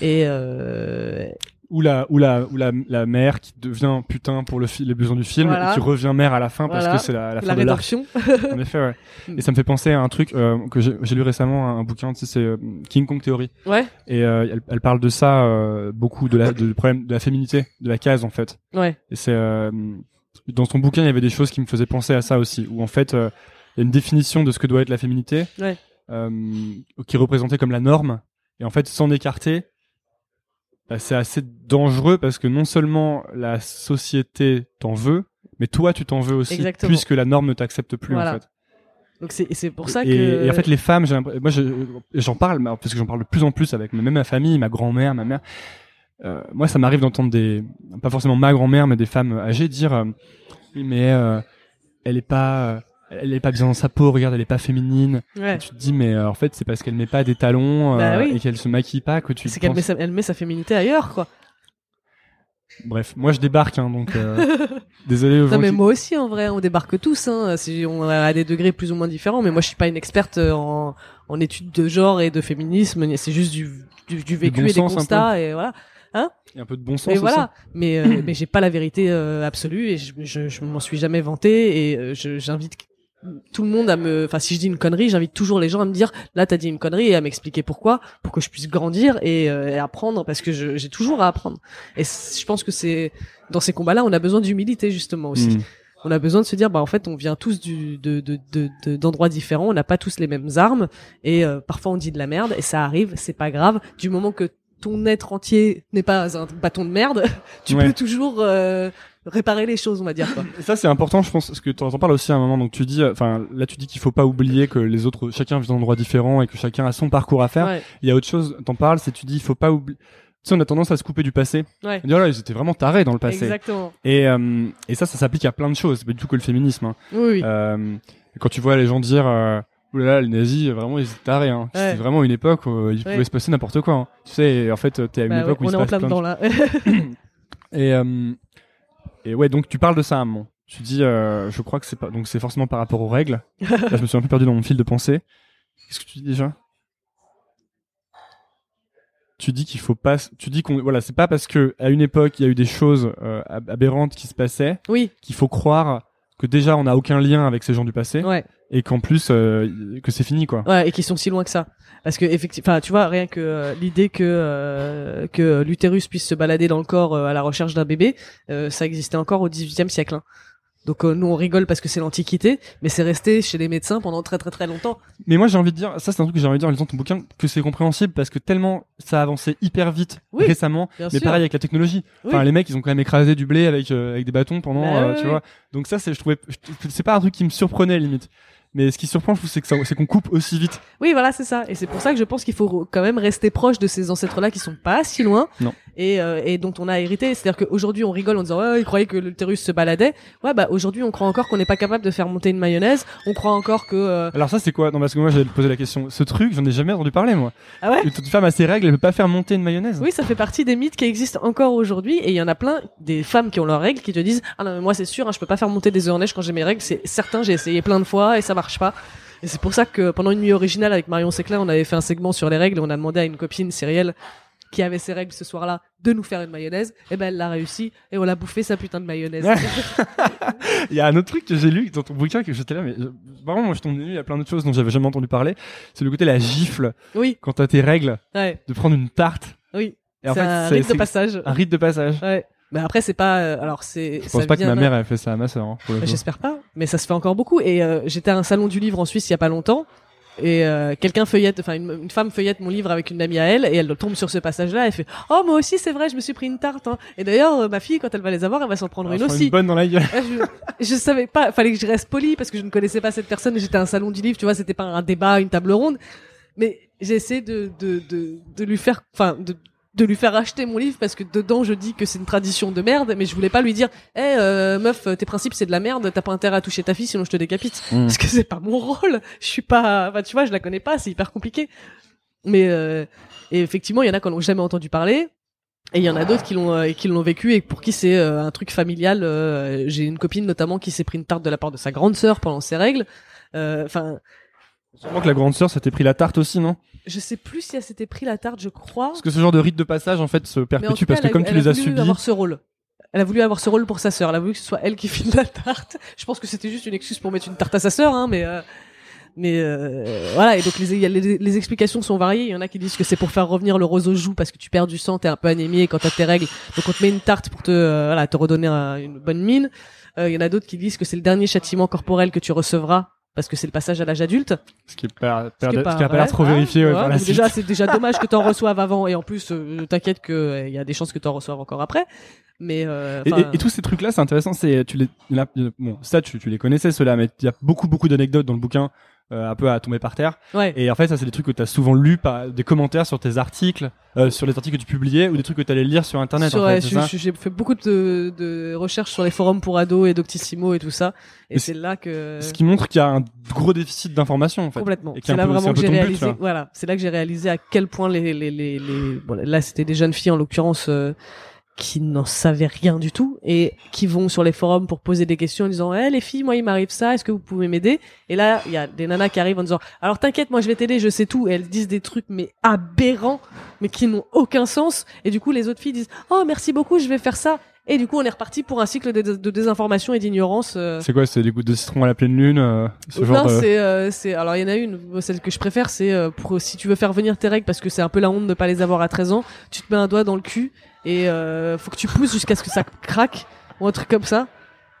et euh, Ou la ou la ou la, la mère qui devient putain pour le les besoins du film Voilà. et qui revient mère à la fin Voilà. parce que c'est la, la fin la de rédemption. En effet, ouais. Hmm. Et ça me fait penser à un truc euh, que j'ai lu récemment, un, bouquin, tu sais, c'est euh, King Kong Theory. Ouais, Et euh, elle, elle parle de ça euh, beaucoup, de la de, du problème de la féminité, de la case en fait. ouais, Et c'est euh, dans son bouquin, il y avait des choses qui me faisaient penser à ça aussi, où en fait, il y a une définition de ce que doit être la féminité, Ouais. euh, qui est représentée comme la norme, et en fait, s'en écarter, c'est assez dangereux parce que non seulement la société t'en veut, mais toi, tu t'en veux aussi, Exactement. puisque la norme ne t'accepte plus Voilà. en fait. donc c'est pour ça que et en fait, les femmes, moi, je- j'en parle, parce que j'en parle de plus en plus avec même ma famille, ma grand-mère, ma mère. Euh, moi, ça m'arrive d'entendre des, pas forcément ma grand-mère, mais des femmes âgées dire, euh, mais euh, elle est pas, euh, elle est pas bien dans sa peau. Regarde, elle est pas féminine. ouais, Et tu te dis, mais euh, en fait, c'est parce qu'elle met pas des talons euh, Bah oui. et qu'elle se maquille pas que tu. c'est qu'elle met sa elle met sa féminité ailleurs quoi. Bref, moi, je débarque, hein, donc euh, désolé Non mais qui- moi aussi en vrai, on débarque tous hein, si on a des degrés plus ou moins différents mais moi je suis pas une experte euh, en en études de genre et de féminisme, c'est juste du du, du vécu bon et des constats et voilà. Il y a un peu de bon sens Et voilà, mais euh, mais j'ai pas la vérité euh, absolue et je je, je m'en suis jamais vanté et euh, j'invite tout le monde à me enfin si je dis une connerie, j'invite toujours les gens à me dire là t'as dit une connerie et à m'expliquer pourquoi pour que je puisse grandir et, euh, et apprendre parce que j'ai toujours à apprendre. Et je pense que c'est dans ces combats-là, on a besoin d'humilité justement aussi. Mm. On a besoin de se dire bah en fait on vient tous du de de de- de- d'endroits différents, on n'a pas tous les mêmes armes et euh, parfois on dit de la merde et ça arrive, c'est pas grave du moment que ton être entier n'est pas un bâton de merde, tu Ouais. peux toujours euh, réparer les choses, on va dire quoi. Et ça c'est important, je pense, parce que tu en parles aussi à un moment. Donc tu dis, euh, enfin là tu dis qu'il faut pas oublier que les autres, chacun vit d'endroits différents et que chacun a son parcours à faire. Ouais, Il y a autre chose, t'en parles, c'est tu dis il faut pas oublier. Tu sais, on a tendance à se couper du passé. ouais. On dit, oh là, ils étaient vraiment tarés dans le passé. Exactement. Et, euh, et ça, ça s'applique à plein de choses. C'est pas du tout que le féminisme. Hein. Oui, oui. Euh, quand tu vois les gens dire, euh, là, les nazis, vraiment, ils étaient tarés. Hein. Ouais. C'était vraiment une époque où il Ouais. pouvait se passer n'importe quoi. Hein. Tu sais, en fait, t'es à une Bah époque où on il est se en passe plein de... là. Et, euh, et ouais, donc tu parles de ça à un moment. Tu dis, euh, je crois que c'est pas, donc c'est forcément par rapport aux règles. Là, je me suis un peu perdu dans mon fil de pensée. Qu'est-ce que tu dis déjà? Tu dis qu'il faut pas, tu dis qu'on, voilà, c'est pas parce que à une époque il y a eu des choses euh, ab- aberrantes qui se passaient oui, qu'il faut croire que déjà on n'a aucun lien avec ces gens du passé ouais. Et qu'en plus euh, que c'est fini quoi. Ouais, et qui sont si loin que ça. Parce que effectivement, tu vois, rien que euh, l'idée que euh, que l'utérus puisse se balader dans le corps euh, à la recherche d'un bébé, euh, ça existait encore au XVIIIe siècle. hein. Donc nous on rigole parce que c'est l'Antiquité, mais c'est resté chez les médecins pendant très très très longtemps. Mais moi j'ai envie de dire, ça c'est un truc que j'ai envie de dire en lisant ton bouquin, que c'est compréhensible parce que tellement ça a avancé hyper vite Oui, récemment, mais sûr. pareil avec la technologie. Oui. Enfin les mecs ils ont quand même écrasé du blé avec euh, avec des bâtons pendant, Bah tu vois. Donc ça c'est je trouvais, c'est pas un truc qui me surprenait limite. Mais ce qui surprend je trouve c'est que c'est qu'on coupe aussi vite. Oui, voilà, c'est ça. Et c'est pour ça que je pense qu'il faut quand même rester proche de ces ancêtres-là qui sont pas si loin. Non. Et, euh, et dont on a hérité. C'est-à-dire qu'aujourd'hui, on rigole en disant, ouais, ils croyaient que l'utérus se baladait. Ouais, bah, aujourd'hui, on croit encore qu'on n'est pas capable de faire monter une mayonnaise. On croit encore que, euh, Alors ça c'est quoi? Non parce que moi j'allais te poser la question. Ce truc j'en ai jamais entendu parler moi. ah ouais? Une femme à ses règles elle peut pas faire monter une mayonnaise. Oui, ça fait partie des mythes qui existent encore aujourd'hui. Et il y en a plein, des femmes qui ont leurs règles, qui te disent, ah non, mais moi, c'est sûr, hein, je peux pas faire monter des œufs en neige quand j'ai mes règles. C'est certain, j'ai essayé plein de fois et ça marche pas. Et c'est pour ça que pendant une nuit originale avec Marion Séclin, on avait fait un segment sur les règles et on a demandé à une copine, Cyrielle, qui avait ses règles ce soir-là, de nous faire une mayonnaise. Et ben, elle l'a réussi et on l'a bouffé sa putain de mayonnaise. Il y a un autre truc que j'ai lu dans ton bouquin que j'étais là mais je- vraiment moi je tombe nu il y a plein d'autres choses dont j'avais jamais entendu parler. C'est le côté la gifle oui, quand t'as tes règles ouais, de prendre une tarte. oui. C'est un rite de passage. un rite de passage. Ouais. Mais après, c'est pas, euh, alors c'est, Je pense pas que ma mère elle fait ça à ma sœur. Hein, Bah. J'espère pas, mais ça se fait encore beaucoup. Et euh, j'étais à un salon du livre en Suisse il y a pas longtemps, et euh, quelqu'un feuillette, enfin une, une femme feuillette mon livre avec une amie à elle et elle tombe sur ce passage-là. Elle fait oh moi aussi c'est vrai je me suis pris une tarte. hein. Et d'ailleurs euh, ma fille quand elle va les avoir elle va s'en prendre une aussi. une bonne dans la gueule. Ah, je, je savais pas, fallait que je reste poli parce que je ne connaissais pas cette personne j'étais à un salon du livre, tu vois, c'était pas un débat, une table ronde. Mais j'ai essayé de, de, de, de lui faire, enfin, de, de lui faire acheter mon livre parce que dedans je dis que c'est une tradition de merde, mais je voulais pas lui dire, eh euh, meuf, tes principes c'est de la merde, t'as pas intérêt à toucher ta fille sinon je te décapite. Mm. Parce que c'est pas mon rôle. Je suis pas, enfin, tu vois, je la connais pas, c'est hyper compliqué. Mais euh, et effectivement, il y en a qui en ont jamais entendu parler. Et il y en a d'autres qui l'ont euh, qui l'ont vécu et pour qui c'est euh, un truc familial. euh, J'ai une copine notamment qui s'est pris une tarte de la part de sa grande sœur pendant ses règles. Euh, Enfin, Sûrement que la grande sœur s'était pris la tarte aussi, non? Je sais plus si elle s'était pris la tarte, je crois. Parce que ce genre de rite de passage, en fait, se en perpétue cas, parce que elle a- comme tu elle a les as voulu subis, avoir ce rôle. Elle a voulu avoir ce rôle pour sa sœur. Elle a voulu que ce soit elle qui file la tarte. Je pense que c'était juste une excuse pour mettre une tarte à sa sœur, hein, mais euh, mais euh, voilà. Et donc les, a les, les explications sont variées. Il y en a qui disent que c'est pour faire revenir le rose aux joues parce que tu perds du sang, t'es un peu anémié quand t'as tes règles. Donc on te met une tarte pour te euh, voilà te redonner un- une bonne mine. Euh, Il y en a d'autres qui disent que c'est le dernier châtiment corporel que tu recevras parce que c'est le passage à l'âge adulte. ce qui est pas, Ce qui a pas l'air trop vérifié ouais, la déjà, c'est déjà dommage que t'en reçoives avant, et en plus, euh, t'inquiète que euh, y a des chances que t'en reçoives encore après. Mais euh, Et, enfin, et- et tous ces trucs-là, c'est intéressant. C'est tu les, a- bon, ça tu, tu les connaissais ceux-là, mais il y a beaucoup beaucoup d'anecdotes dans le bouquin, euh, un peu à tomber par terre. ouais. Et en fait, ça c'est des trucs que tu as souvent lu par des commentaires sur tes articles, euh, sur les articles que tu publiais, ou des trucs que tu allais lire sur internet. Sur, en fait, j'ai fait beaucoup de, de recherches sur les forums pour ados et Doctissimo et tout ça, et c'est là que Ce qui montre qu'il y a un gros déficit d'information en fait. complètement. C'est là peu- vraiment que j'ai but, réalisé. là. voilà, c'est là que j'ai réalisé à quel point les les les, les bon, là c'était des jeunes filles en l'occurrence. euh, qui n'en savaient rien du tout et qui vont sur les forums pour poser des questions en disant Eh les filles moi il m'arrive ça est-ce que vous pouvez m'aider? Et là il y a des nanas qui arrivent en disant alors t'inquiète moi je vais t'aider je sais tout. Et elles disent des trucs mais aberrants mais qui n'ont aucun sens. Et du coup les autres filles disent oh merci beaucoup je vais faire ça. Et du coup on est reparti pour un cycle de, de désinformation et d'ignorance euh, C'est quoi C'est des gouttes de citron à la pleine lune, euh, ce non, genre de. c'est euh, c'est alors il y en a une celle que je préfère c'est pour si tu veux faire venir tes règles parce que c'est un peu la honte de pas les avoir à 13 ans, tu te mets un doigt dans le cul et euh, faut que tu pousses jusqu'à ce que ça craque ou un truc comme ça.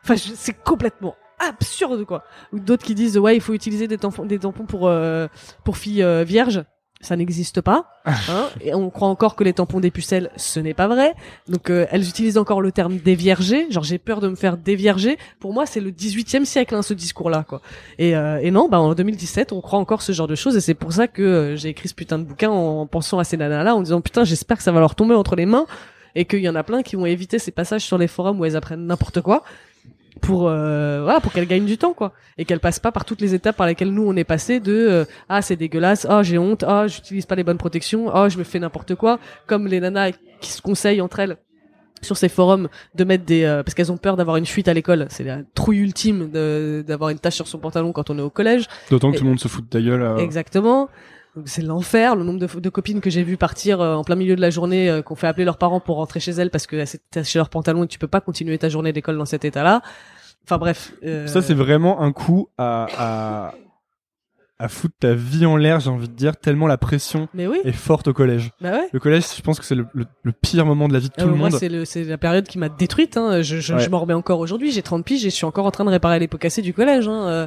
Enfin, c'est complètement absurde quoi. Ou d'autres qui disent ouais, il faut utiliser des tampons des tampons pour euh, pour filles euh, vierges. Ça n'existe pas. Hein et on croit encore que les tampons des pucelles, ce n'est pas vrai. Donc euh, elles utilisent encore le terme dévierger. Genre j'ai peur de me faire dévierger. Pour moi, c'est le 18e siècle hein, ce discours-là quoi. Et, euh, et non, bah en 2017, on croit encore ce genre de choses et c'est pour ça que euh, j'ai écrit ce putain de bouquin en pensant à ces nanas-là, en disant putain, j'espère que ça va leur tomber entre les mains et qu'il y en a plein qui vont éviter ces passages sur les forums où elles apprennent n'importe quoi pour euh, voilà pour qu'elles gagnent du temps quoi et qu'elles passent pas par toutes les étapes par lesquelles nous on est passé de euh, ah c'est dégueulasse ah j'ai honte ah j'utilise pas les bonnes protections ah je me fais n'importe quoi comme les nanas qui se conseillent entre elles sur ces forums de mettre des euh, parce qu'elles ont peur d'avoir une fuite à l'école c'est la trouille ultime de- d'avoir une tache sur son pantalon quand on est au collège D'autant que tout le monde se fout de ta gueule. euh, Exactement. C'est l'enfer, le nombre de, de copines que j'ai vues partir euh, en plein milieu de la journée, euh, qu'on fait appeler leurs parents pour rentrer chez elles parce que c'est taché leur pantalon et tu peux pas continuer ta journée d'école dans cet état-là. Enfin bref. euh, Ça, c'est vraiment un coup à, à, à foutre ta vie en l'air, j'ai envie de dire, tellement la pression Mais oui. est forte au collège. Bah ouais. Le collège, je pense que c'est le, le, le pire moment de la vie de Ah tout le moi monde. c'est la période qui m'a détruite. Hein. Je je, Ouais. je m'en remets encore aujourd'hui. J'ai 30 piges et je suis encore en train de réparer les pots cassés du collège. Hein. euh.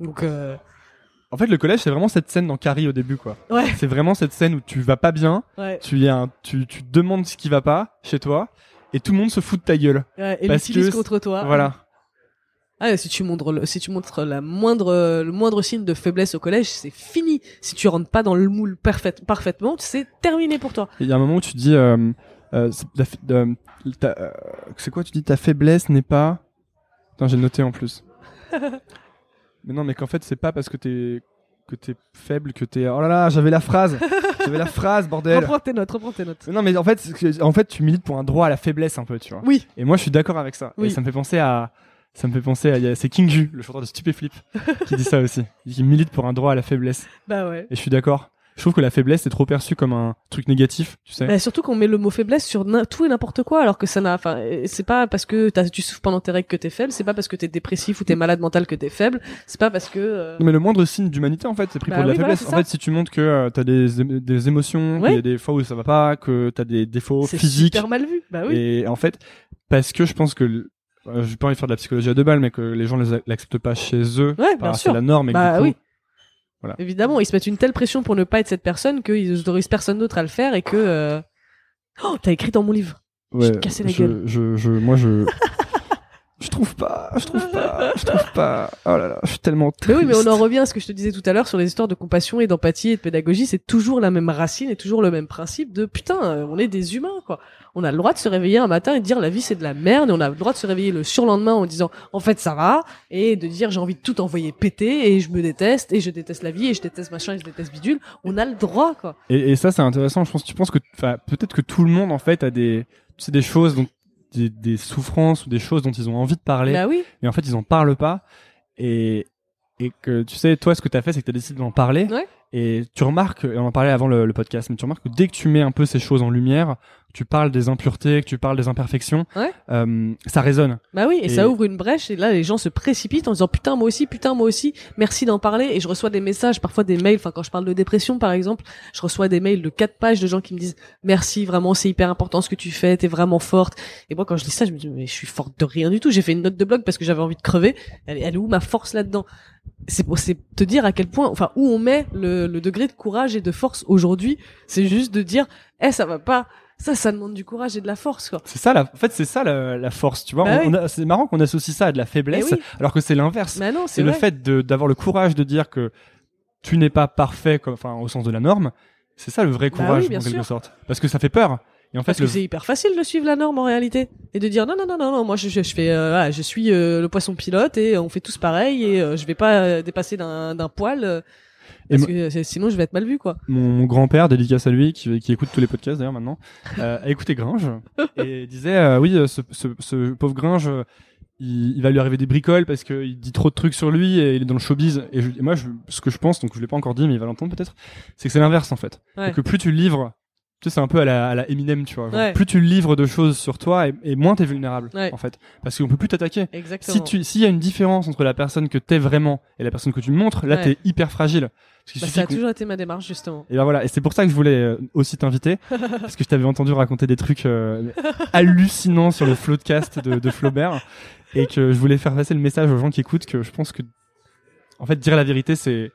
Donc euh, En fait, le collège, c'est vraiment cette scène dans Carrie au début, quoi. ouais C'est vraiment cette scène où tu vas pas bien, ouais. tu, un, tu, tu demandes ce qui va pas chez toi, et tout le monde se fout de ta gueule. ouais et Parce que contre toi. Voilà. Ah, si tu montres le, si tu montres la moindre, le moindre signe de faiblesse au collège, c'est fini. Si tu rentres pas dans le moule parfait, parfaitement, c'est terminé pour toi. Il y a un moment où tu dis, euh, euh, euh, c'est quoi Tu dis? Ta faiblesse n'est pas. Attends, j'ai noté en plus. mais non, mais qu'en fait, c'est pas parce que t'es que t'es faible que t'es. Oh là là, j'avais la phrase. j'avais la phrase, bordel. Reprends tes notes, reprends tes notes. Mais non, mais en fait, en fait, tu milites pour un droit à la faiblesse un peu, tu vois. Oui. Et moi, je suis d'accord avec ça. Oui. Et ça me fait penser à. Ça me fait penser à. C'est King Ju, le chanteur de Stupéflip, qui dit ça aussi. Il milite pour un droit à la faiblesse. Bah ouais. Et je suis d'accord. Je trouve que la faiblesse est trop perçue comme un truc négatif, tu sais. Bah, surtout qu'on met le mot faiblesse sur tout et n'importe quoi, alors que ça n'a, enfin, euh, c'est pas parce que tu souffres pendant tes règles que t'es faible, c'est pas parce que t'es dépressif ou t'es malade mental que t'es faible, c'est pas parce que, euh, Non, mais le moindre signe d'humanité, en fait, c'est pris Bah pour de la oui, voilà, faiblesse. c'est en fait, si tu montres que euh, t'as des, ém- des émotions, qu'il y a Ouais. des fois où ça va pas, que t'as des défauts c'est physiques, super mal vu. Bah oui. et en fait, parce que je pense que, euh, je vais pas envie de faire de la psychologie à deux balles, mais que les gens l'acceptent pas chez eux, Ouais, bien c'est sûr. la norme, et Bah oui. Voilà. Évidemment, ils se mettent une telle pression pour ne pas être cette personne qu'ils autorisent personne d'autre à le faire et que. euh, Oh, t'as écrit dans mon livre. Je te casser la je, gueule. Je, je, moi, je. Je trouve pas, je trouve pas, je trouve pas. Oh là là, je suis tellement Mais oui, mais on en revient à ce que je te disais tout à l'heure sur les histoires de compassion et d'empathie et de pédagogie. C'est toujours la même racine et toujours le même principe de putain, euh, on est des humains, quoi. On a le droit de se réveiller un matin et de dire la vie c'est de la merde et on a le droit de se réveiller le surlendemain en disant en fait ça va et de dire j'ai envie de tout envoyer péter et je me déteste et je déteste la vie et je déteste machin et je déteste bidule. On a le droit, quoi. Et, et ça, c'est intéressant. Je pense, tu penses que, enfin, peut-être que tout le monde, en fait, a des, tu sais, des choses, donc, des, des souffrances ou des choses dont ils ont envie de parler, Bah oui. mais en fait, ils en parlent pas. Et, et que, tu sais, toi, ce que t'as fait, c'est que t'as décidé d'en parler. Ouais. Et tu remarques, et on en parlait avant le, le podcast, mais tu remarques que dès que tu mets un peu ces choses en lumière, tu parles des impuretés, que tu parles des imperfections, Ouais. euh, ça résonne. Bah oui, et, Et- ça ouvre une brèche et là les gens se précipitent en disant putain moi aussi, putain moi aussi, merci d'en parler. Et je reçois des messages, parfois des mails, enfin quand je parle de dépression par exemple, je reçois des mails de quatre pages de gens qui me disent merci vraiment c'est hyper important ce que tu fais, t'es vraiment forte. Et moi quand je lis ça je me dis mais je suis forte de rien du tout, j'ai fait une note de blog parce que j'avais envie de crever, elle, est- elle est où ma force là-dedans? C'est pour te dire à quel point enfin où on met le, le degré de courage et de force aujourd'hui. C'est juste de dire eh ça va pas ça ça demande du courage et de la force quoi C'est ça, la, en fait, c'est ça la, la force, tu vois. Bah oui. a- c'est marrant qu'on associe ça à de la faiblesse, Eh oui. alors que c'est l'inverse. mais non c'est le fait de- d'avoir le courage de dire que tu n'es pas parfait, comme, enfin, au sens de la norme. C'est ça le vrai Bah courage, oui, en quelque sûr. sorte. Parce que ça fait peur. Et en fait, Parce que le, c'est hyper facile de suivre la norme en réalité et de dire non non non non non moi je, je, je fais euh, voilà, je suis euh, le poisson pilote et on fait tous pareil et euh, je vais pas euh, dépasser d'un d'un poil parce que sinon je vais être mal vu quoi. mon grand-père, dédicace à lui, qui, qui écoute tous les podcasts d'ailleurs maintenant, euh, a écouté Gringe et disait euh, oui, euh, ce, ce, ce pauvre Gringe, euh, il, il va lui arriver des bricoles parce qu'il dit trop de trucs sur lui et il est dans le showbiz. Et, je- et moi, je, ce que je pense, donc je l'ai pas encore dit, mais il va l'entendre peut-être, c'est que c'est l'inverse en fait. Ouais. Et que plus tu livres, tu sais, c'est un peu à la, à la Eminem, tu vois. genre, Ouais. Plus tu livres de choses sur toi et, et moins t'es vulnérable Ouais. en fait, parce qu'on peut plus t'attaquer. Exactement. Si tu, s'il y a une différence entre la personne que t'es vraiment et la personne que tu montres, là Ouais. t'es hyper fragile. Parce Bah, ça a toujours été ma démarche justement. et ben voilà, et c'est pour ça que je voulais euh, aussi t'inviter, parce que je t'avais entendu raconter des trucs euh, hallucinants sur le floodcast de, de Flaubert, et que je voulais faire passer le message aux gens qui écoutent que je pense que, en fait, dire la vérité, c'est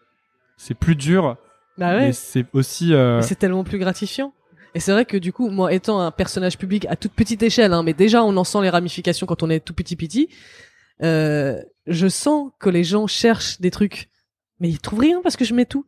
c'est plus dur, Bah ouais. mais c'est aussi euh, C'est tellement plus gratifiant. Et c'est vrai que du coup, moi étant un personnage public à toute petite échelle, hein, mais déjà on en sent les ramifications quand on est tout petit petit, euh, je sens que les gens cherchent des trucs, mais ils trouvent rien parce que je mets tout.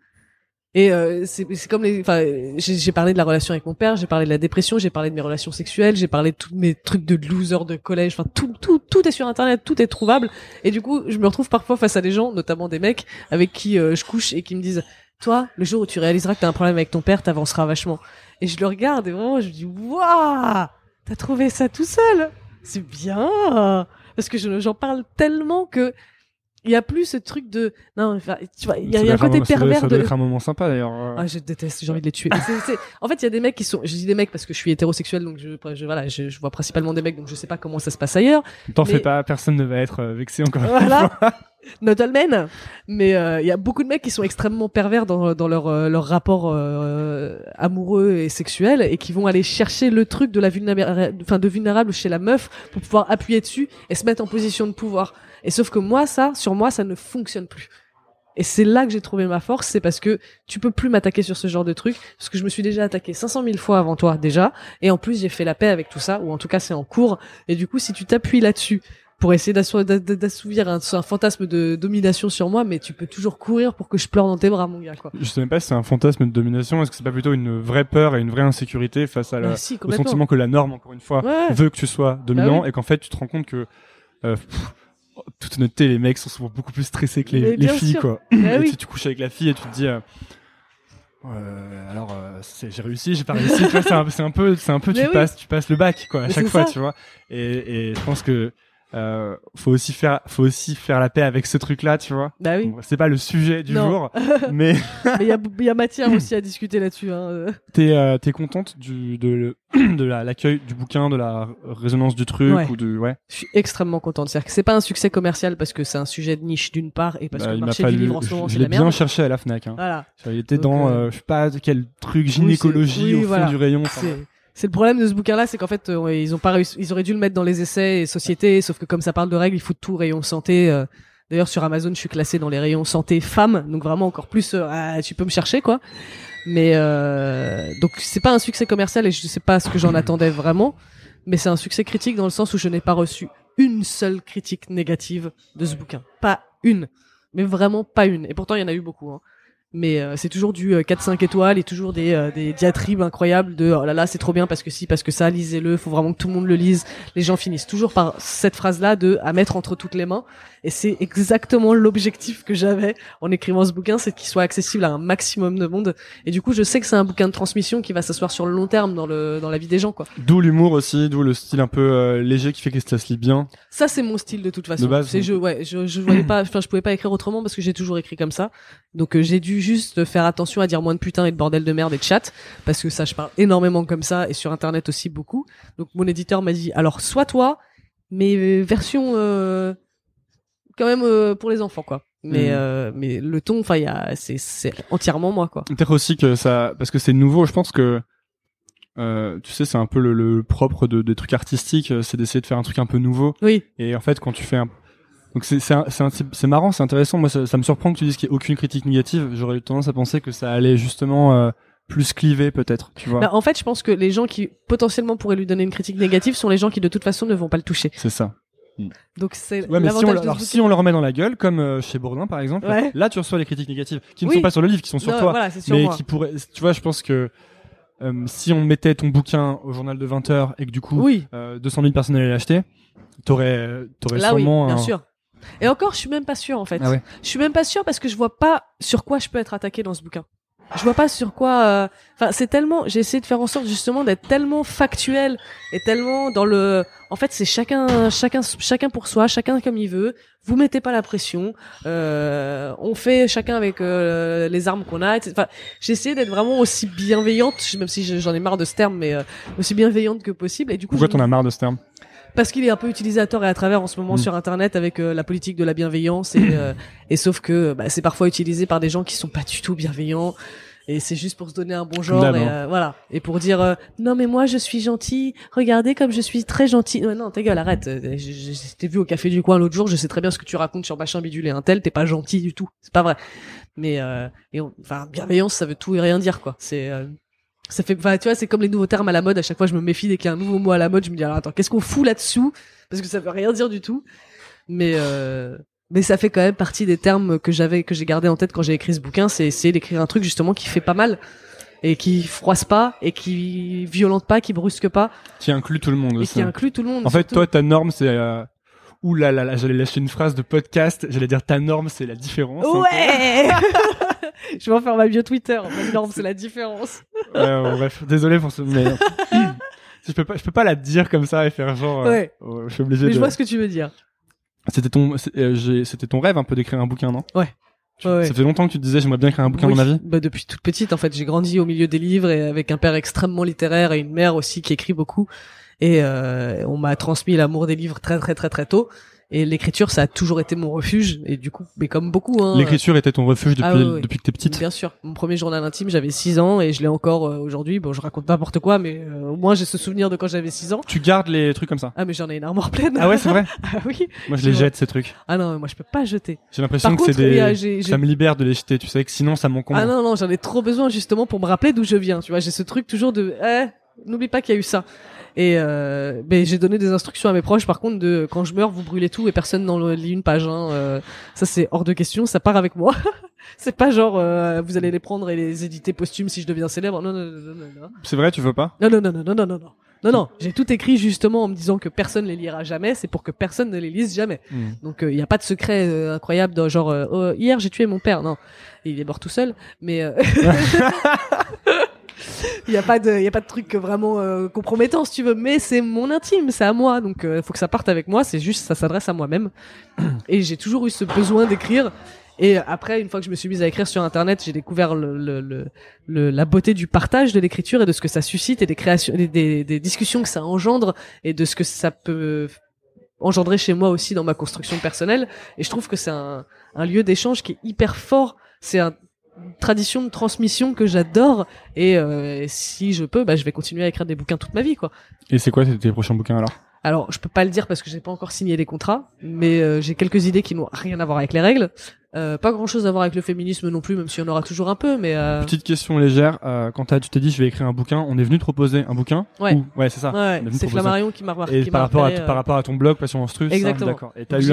Et euh, c'est comme les, enfin, j'ai parlé de la relation avec mon père, j'ai parlé de la dépression, j'ai parlé de mes relations sexuelles, j'ai parlé de tous mes trucs de loser de collège, enfin tout, tout, tout est sur internet, tout est trouvable. Et du coup, je me retrouve parfois face à des gens, notamment des mecs avec qui euh, je couche et qui me disent, toi, le jour où tu réaliseras que t'as un problème avec ton père, t'avanceras vachement. Et je le regarde et vraiment, je me dis, waouh, t'as trouvé ça tout seul, c'est bien, parce que je- j'en parle tellement que il y a plus ce truc de, non, enfin, tu vois, il y a, y a un côté ça doit- pervers Ça doit de. être un moment sympa d'ailleurs. euh. Ah, je déteste, j'ai envie de les tuer. En fait, il y a des mecs qui sont, je dis des mecs parce que je suis hétérosexuel, donc je, je voilà, je, je vois principalement des mecs, donc je sais pas comment ça se passe ailleurs. T'en mais- fais pas, personne ne va être euh, vexé encore. une Voilà. Not all men. Mais euh, il y a beaucoup de mecs qui sont extrêmement pervers dans, dans leur, euh, leur rapport euh, amoureux et sexuel et qui vont aller chercher le truc de la vulnérable, enfin de vulnérable chez la meuf pour pouvoir appuyer dessus et se mettre en position de pouvoir. Et sauf que moi, ça, sur moi, ça ne fonctionne plus. Et c'est là que j'ai trouvé ma force, c'est parce que tu peux plus m'attaquer sur ce genre de truc, parce que je me suis déjà attaqué 500 000 fois avant toi déjà, et en plus j'ai fait la paix avec tout ça, ou en tout cas c'est en cours, et du coup si tu t'appuies là-dessus pour essayer d'assou- d'a- d'a- d'assouvir un, un fantasme de domination sur moi, mais tu peux toujours courir pour que je pleure dans tes bras, mon gars, quoi. Je sais même pas si c'est un fantasme de domination, est-ce que c'est pas plutôt une vrae peur et une vraie insécurité face à la, Ah, si, au sentiment que la norme, encore une fois, Ouais. veut que tu sois dominant Bah oui. et qu'en fait tu te rends compte que euh, pff, toute honnêteté les mecs sont souvent beaucoup plus stressés que les, filles sûr. quoi Ah Et oui. tu, tu couches avec la fille et tu te dis euh, euh, alors euh, j'ai réussi j'ai pas réussi tu vois c'est un, peu c'est un peu Mais tu oui. passes tu passes le bac quoi à Mais chaque fois ça. tu vois et, et je pense que euh, faut aussi faire faut aussi faire la paix avec ce truc là tu vois Bah oui. C'est pas le sujet du Non. jour mais il y y a matière aussi à discuter là-dessus, hein. euh. T'es euh, t'es contente du de de la- l'accueil du bouquin, de la résonance du truc Ouais. ou de ouais. Je suis extrêmement contente. C'est-à-dire que c'est pas un succès commercial parce que c'est un sujet de niche d'une part et parce Bah, que le marché fallu- du livre en ce moment je, c'est je la l'ai bien cherché à la Fnac. Hein. Voilà. Il était Donc, dans euh, euh, je sais pas quel truc gynécologie oui, au fond voilà. du rayon. C'est le problème de ce bouquin-là, c'est qu'en fait, euh, ils ont pas réussi, ils auraient dû le mettre dans les essais et sociétés, sauf que comme ça parle de règles, il faut tout rayon santé. euh, D'ailleurs, sur Amazon, je suis classée dans les rayons santé femmes, donc vraiment encore plus, euh, ah, tu peux me chercher, quoi. Mais donc c'est pas un succès commercial et je sais pas ce que j'en attendais vraiment, mais c'est un succès critique dans le sens où je n'ai pas reçu une seule critique négative de ce bouquin, pas une, mais vraiment pas une. Et pourtant il y en a eu beaucoup. Hein mais euh, c'est toujours du 4-5 euh, étoiles et toujours des, euh, des diatribes incroyables de oh là là c'est trop bien parce que si parce que ça lisez-le. Faut vraiment que tout le monde le lise. Les gens finissent toujours par cette phrase là de à mettre entre toutes les mains. Et c'est exactement l'objectif que j'avais en écrivant ce bouquin c'est qu'il soit accessible à un maximum de monde. Et du coup je sais que c'est un bouquin de transmission qui va s'asseoir sur le long terme dans le dans la vie des gens quoi. D'où l'humour aussi d'où le style un peu léger qui fait que ça se lit bien. Ça c'est mon style de toute façon. De base c'est je ouais je je voyais pas enfin je pouvais pas écrire autrement parce que j'ai toujours écrit comme ça. Donc j'ai dû juste faire attention à dire moins de putain et de bordel de merde et de chat parce que ça je parle énormément comme ça et sur internet aussi beaucoup. Donc mon éditeur m'a dit alors soit toi mais euh, version euh, quand même euh, pour les enfants quoi. Mais mmh. mais le ton enfin il y a c'est c'est entièrement moi quoi. Peut-être aussi que ça parce que c'est nouveau, je pense que tu sais, c'est un peu le, propre de, des trucs artistiques, c'est d'essayer de faire un truc un peu nouveau. Oui. Et en fait, quand tu fais un, donc c'est c'est marrant, c'est intéressant. Moi, ça, me surprend que tu dises qu'il n'y ait aucune critique négative. J'aurais eu tendance à penser que ça allait justement euh, plus cliver peut-être, tu vois. Bah, en fait, je pense que les gens qui potentiellement pourraient lui donner une critique négative sont les gens qui de toute façon ne vont pas le toucher. C'est ça. Donc c'est ouais, mais si on, alors, si on le remet dans la gueule, comme euh, chez Bourdin par exemple, là tu reçois les critiques négatives qui ne sont pas sur le livre, qui sont sur toi, mais qui pourraient. Tu vois, je pense que euh, si on mettait ton bouquin au journal de 20 h et que du coup oui. 200 000 personnes allaient l'acheter, t'aurais t'aurais sûrement oui, bien un, sûr. Et encore, je suis même pas sûre en fait. Ah Je suis même pas sûre parce que je vois pas sur quoi je peux être attaqué dans ce bouquin. Je vois pas sur quoi. euh, Enfin, c'est tellement. J'ai essayé de faire en sorte justement d'être tellement factuel et tellement dans le. En fait, c'est chacun, chacun, chacun pour soi, chacun comme il veut. Vous mettez pas la pression. Euh, on fait chacun avec euh, les armes qu'on a. Enfin, j'ai essayé d'être vraiment aussi bienveillante, même si j'en ai marre de ce terme, mais euh, aussi bienveillante que possible. Et du coup, pourquoi t'en as marre de ce terme? Parce qu'il est un peu utilisateur et à travers en ce moment mm. sur internet avec euh, la politique de la bienveillance et, euh, et sauf que bah, c'est parfois utilisé par des gens qui sont pas du tout bienveillants. Et c'est juste pour se donner un bon genre et euh, voilà. Et pour dire non mais moi je suis gentil. Regardez comme je suis très gentil. Non, non ta gueule arrête. J'étais vu au café du coin l'autre jour je sais très bien ce que tu racontes sur machin bidule et un tel. T'es pas gentil du tout. C'est pas vrai. Mais et enfin bienveillance ça veut tout et rien dire quoi. C'est ça fait, tu vois, c'est comme les nouveaux termes à la mode. À chaque fois, je me méfie dès qu'il y a un nouveau mot à la mode. Je me dis, alors, attends, qu'est-ce qu'on fout là-dessous? Parce que ça veut rien dire du tout. Mais euh, mais ça fait quand même partie des termes que j'avais, que j'ai gardé en tête quand j'ai écrit ce bouquin. C'est essayer d'écrire un truc justement qui fait pas mal et qui froisse pas et qui violente pas, qui brusque pas. Qui inclut tout le monde. Et qui inclut tout le monde. En fait, toi, ta norme, c'est euh... Ouh là là là, j'allais lâcher une phrase de podcast. J'allais dire ta norme, c'est la différence. Ouais. je vais en faire ma bio Twitter. Ma norme, c'est la différence. ouais, bref, désolé pour ce, mais je peux pas, je peux pas la dire comme ça et faire genre. Euh, ouais. Oh, je suis obligé. Mais de... je vois ce que tu veux dire. C'était ton, euh, c'était ton rêve un peu d'écrire un bouquin, non? Ouais. ouais. Ça fait longtemps que tu te disais j'aimerais bien écrire un bouquin dans ma vie. Bah depuis toute petite en fait, j'ai grandi au milieu des livres et avec un père extrêmement littéraire et une mère aussi qui écrit beaucoup. Et euh, on m'a transmis l'amour des livres très très très très tôt. Et l'écriture, ça a toujours été mon refuge. Et du coup, mais comme beaucoup. Hein, l'écriture était ton refuge depuis, ah depuis que t'es petite? Bien sûr. Mon premier journal intime, j'avais 6 ans et je l'ai encore euh, aujourd'hui. Bon, je raconte n'importe quoi, mais euh, au moins j'ai ce souvenir de quand j'avais 6 ans. Tu gardes les trucs comme ça? Ah, mais j'en ai une armoire pleine. Ah ouais, c'est vrai? ah oui. Moi, je les jette ces trucs. Ah non, moi je peux pas jeter. J'ai l'impression que c'est des. Ça me libère de les jeter. Tu sais que sinon ça m'encombre. Ah non non, j'en ai trop besoin justement pour me rappeler d'où je viens. Tu vois, j'ai ce truc toujours de. Eh, n'oublie pas qu'il y a eu ça. Et euh, ben, j'ai donné des instructions à mes proches, par contre, de quand je meurs, vous brûlez tout et personne n'en lit une page. Hein, euh, ça, c'est hors de question. Ça part avec moi. c'est pas genre euh, vous allez les prendre et les éditer posthumes si je deviens célèbre. Non, non, non, non, non. C'est vrai, tu veux pas? Non, non, non, non, non, non, non. Non, non, j'ai tout écrit justement en me disant que personne les lira jamais, c'est pour que personne ne les lise jamais. Hmm. Donc il n'y a pas de secret incroyable dans genre oh, hier j'ai tué mon père, non, il est mort tout seul, mais il y a pas de il y a pas de truc vraiment euh, compromettant si tu veux mais c'est mon intime c'est à moi. Donc il euh, faut que ça parte avec moi c'est juste ça s'adresse à moi-même. Et j'ai toujours eu ce besoin d'écrire. Et après une fois que je me suis mise à écrire sur internet j'ai découvert le, le, le, la beauté du partage de l'écriture et de ce que ça suscite et des créations des, des, des discussions que ça engendre et de ce que ça peut engendrer chez moi aussi dans ma construction personnelle. Et je trouve que c'est un, un lieu d'échange qui est hyper fort. C'est un tradition de transmission que j'adore. Et euh, si je peux bah je vais continuer à écrire des bouquins toute ma vie quoi. Et c'est quoi tes prochains bouquins alors? Alors, je peux pas le dire parce que j'ai pas encore signé les contrats, mais euh, j'ai quelques idées qui n'ont rien à voir avec les règles. Euh, pas grand chose à voir avec le féminisme non plus, même si on aura toujours un peu, mais euh... Petite question légère, euh, quand t'as- tu t'es dit je vais écrire un bouquin, on est venu te proposer un bouquin Ouais. Ou- Ouais, c'est ça. ouais, c'est. Flammarion qui m'a remarqué. Et par rapport, à, par euh, rapport à ton blog Passion Monstrueuse, ça, Exactement. d'accord. Et t'as eu,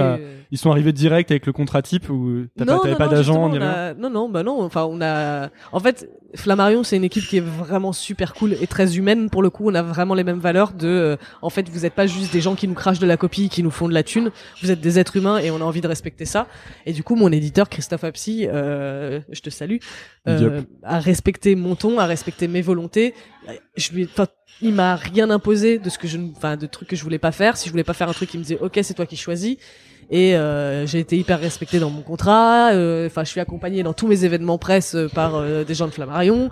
ils sont arrivés direct avec le contrat type ou t'as pas, Non, t'avais pas d'agent ni rien Non, non, bah non. Enfin, on a. En fait, Flammarion, c'est une équipe qui est vraiment super cool et très humaine. Pour le coup, on a vraiment les mêmes valeurs. De, euh, en fait, vous êtes pas juste des gens qui nous crachent de la copie, qui nous font de la thune. Vous êtes des êtres humains et on a envie de respecter ça. Et du coup, mon éditeur Christophe Apsy, euh, je te salue, euh, Yep. a respecté mon ton, a respecté mes volontés. Je lui, enfin, il m'a rien imposé de ce que je, enfin, de trucs que je voulais pas faire. Si je voulais pas faire un truc, il me disait, ok, c'est toi qui choisis. Et euh, j'ai été hyper respecté dans mon contrat. euh, Enfin, je suis accompagné dans tous mes événements presse euh, par euh, des gens de Flammarion.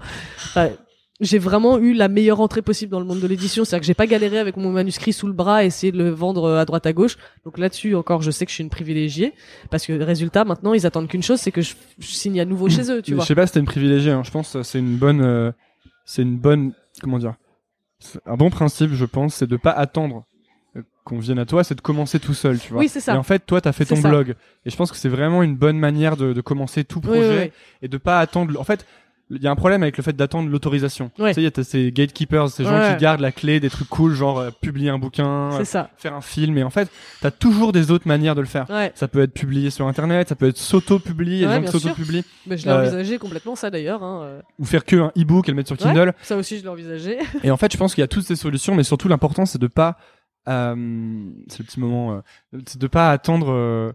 J'ai vraiment eu la meilleure entrée possible dans le monde de l'édition. C'est-à-dire que j'ai pas galéré avec mon manuscrit sous le bras, à essayer de le vendre euh, à droite à gauche. Donc là-dessus encore, je sais que je suis une privilégiée parce que résultat, maintenant, ils attendent qu'une chose, c'est que je, je signe à nouveau chez eux. Tu Mais vois. Je sais pas si t'es une privilégiée, hein. je pense que c'est une bonne, euh, c'est une bonne, comment dire, un bon principe, je pense, c'est de pas attendre euh, qu'on vienne à toi, c'est de commencer tout seul, tu vois. Oui, c'est ça. Et en fait, toi, t'as fait ton ça. blog, et je pense que c'est vraiment une bonne manière de, de commencer tout Oui, projet oui, oui. et de pas attendre. En fait, il y a un problème avec le fait d'attendre l'autorisation. Ouais. Tu sais, il y a ces gatekeepers, ces gens Ouais. qui gardent la clé des trucs cool, genre euh, publier un bouquin, euh, ça. faire un film, et en fait, t'as toujours des autres manières de le faire. Ouais. Ça peut être publié sur internet, ça peut être s'auto-publier, il y a Ouais, des bien gens qui sûr. s'auto-publient, Mais je l'ai Euh, envisagé complètement ça d'ailleurs. Hein. ou faire que un e-book et le mettre sur Kindle. Ça aussi, je l'ai envisagé. Et en fait, je pense qu'il y a toutes ces solutions, mais surtout l'important, c'est de pas, euh, c'est le petit moment, euh, c'est de pas attendre.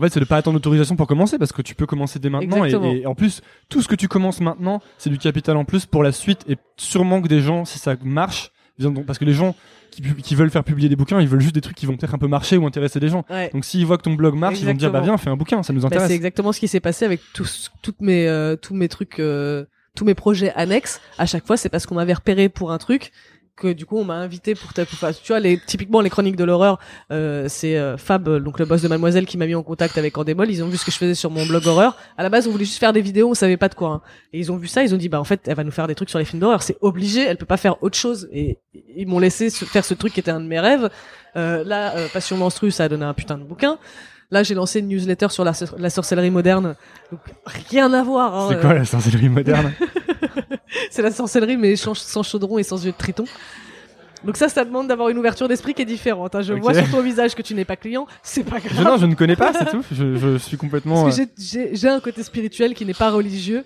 En fait, c'est de pas attendre l'autorisation pour commencer, parce que tu peux commencer dès maintenant. Et, en plus, tout ce que tu commences maintenant, c'est du capital en plus pour la suite. Et sûrement que des gens, si ça marche, viendront, parce que les gens qui, veulent faire publier des bouquins, ils veulent juste des trucs qui vont peut-être un peu marcher ou intéresser des gens. Ouais. Donc s'ils voient que ton blog marche, ils vont te dire, bah viens, fais un bouquin, ça nous Bah, intéresse. c'est exactement ce qui s'est passé avec tous, toutes mes, euh, tous mes trucs, euh, tous mes projets annexes. À chaque fois, c'est parce qu'on m'avait repéré pour un truc que du coup on m'a invité pour ta, enfin, tu vois les typiquement les chroniques de l'horreur euh, c'est euh, Fab euh, donc le boss de Mademoiselle qui m'a mis en contact avec Endemol ils ont vu ce que je faisais sur mon blog horreur. À la base on voulait juste faire des vidéos on savait pas de quoi hein. et ils ont vu ça ils ont dit bah en fait elle va nous faire des trucs sur les films d'horreur. C'est obligé elle peut pas faire autre chose. Et ils m'ont laissé se- faire ce truc qui était un de mes rêves. Euh, là euh, Passion menstrue ça a donné un putain de bouquin. Là, j'ai lancé une newsletter sur la, la sorcellerie moderne. Donc, rien à voir. Hein, C'est quoi la sorcellerie moderne? c'est la sorcellerie, mais sans, chaudron et sans yeux de triton. Donc ça, ça demande d'avoir une ouverture d'esprit qui est différente. hein. Je vois sur ton visage que tu n'es pas client, c'est pas grave. je, Non, je ne connais pas, c'est tout. Je, je suis complètement. Parce que euh, j'ai un côté spirituel qui n'est pas religieux,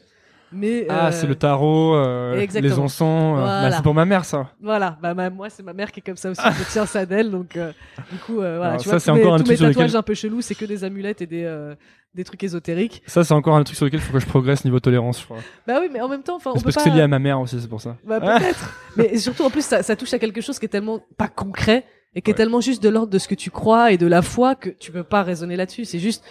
mais Ah, euh, c'est le tarot, euh, les encens. euh, bah, Voilà. c'est pour ma mère, ça. voilà. Bah moi, c'est ma mère qui est comme ça aussi. Je tiens ça d'elle, donc euh, du coup, euh, voilà. Alors, tu ça, vois, c'est tous mes, encore un tous truc mes sur lequel- tatouages un peu chelous, c'est que des amulettes et des euh, des trucs ésotériques. Ça, c'est encore un truc sur lequel il faut que je progresse niveau tolérance, je crois. Bah oui, mais en même temps, enfin, on peut parce pas. que c'est lié à ma mère aussi, c'est pour ça. Bah peut-être. mais surtout en plus ça, ça touche à quelque chose qui est tellement pas concret et qui est tellement juste de l'ordre de ce que tu crois et de la foi que tu peux pas raisonner là-dessus. C'est juste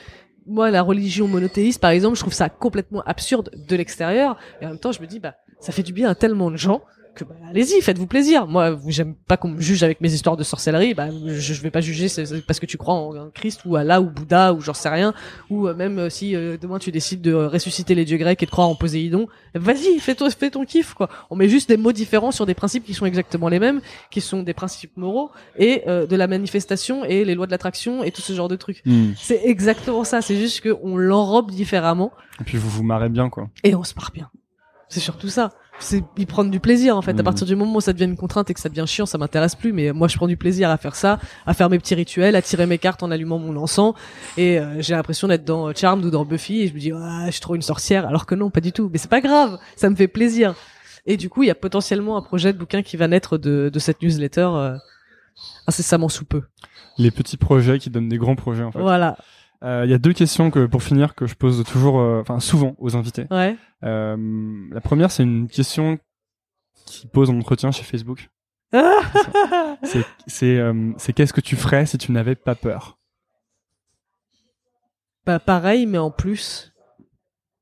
moi la religion monothéiste par exemple, je trouve ça complètement absurde de l'extérieur. Et en même temps je me dis bah ça fait du bien à tellement de gens que bah, allez-y, faites-vous plaisir. Moi, j'aime pas qu'on me juge avec mes histoires de sorcellerie. Bah, je, je vais pas juger parce que tu crois en, en Christ ou Allah ou Bouddha ou j'en sais rien. Ou euh, même euh, si euh, demain tu décides de ressusciter les dieux grecs et de croire en Poséidon, vas-y, fais-toi, fais ton kiff quoi. On met juste des mots différents sur des principes qui sont exactement les mêmes, qui sont des principes moraux et euh, de la manifestation et les lois de l'attraction et tout ce genre de trucs. C'est exactement ça. C'est juste qu'on l'enrobe différemment Et puis vous vous marrez bien, quoi. et on se marre bien. C'est surtout ça. C'est y prendre du plaisir en fait. À Mhm. partir du moment où ça devient une contrainte et que ça devient chiant, ça m'intéresse plus. Mais moi, je prends du plaisir à faire ça, à faire mes petits rituels, à tirer mes cartes en allumant mon encens. Et euh, j'ai l'impression d'être dans Charmed ou dans Buffy. Et je me dis, ah, je suis trop une sorcière. Alors que non, pas du tout. Mais c'est pas grave. Ça me fait plaisir. Et du coup, il y a potentiellement un projet de bouquin qui va naître de, de cette newsletter euh, incessamment sous peu. Les petits projets qui donnent des grands projets, en fait. Voilà. Euh, Il y a deux questions que, pour finir, que je pose toujours, euh, enfin, souvent aux invités. Ouais. Euh, la première, c'est une question qui pose en entretien chez Facebook. C'est, c'est, qu'est-ce que tu ferais si tu n'avais pas peur? Bah pareil, mais en plus.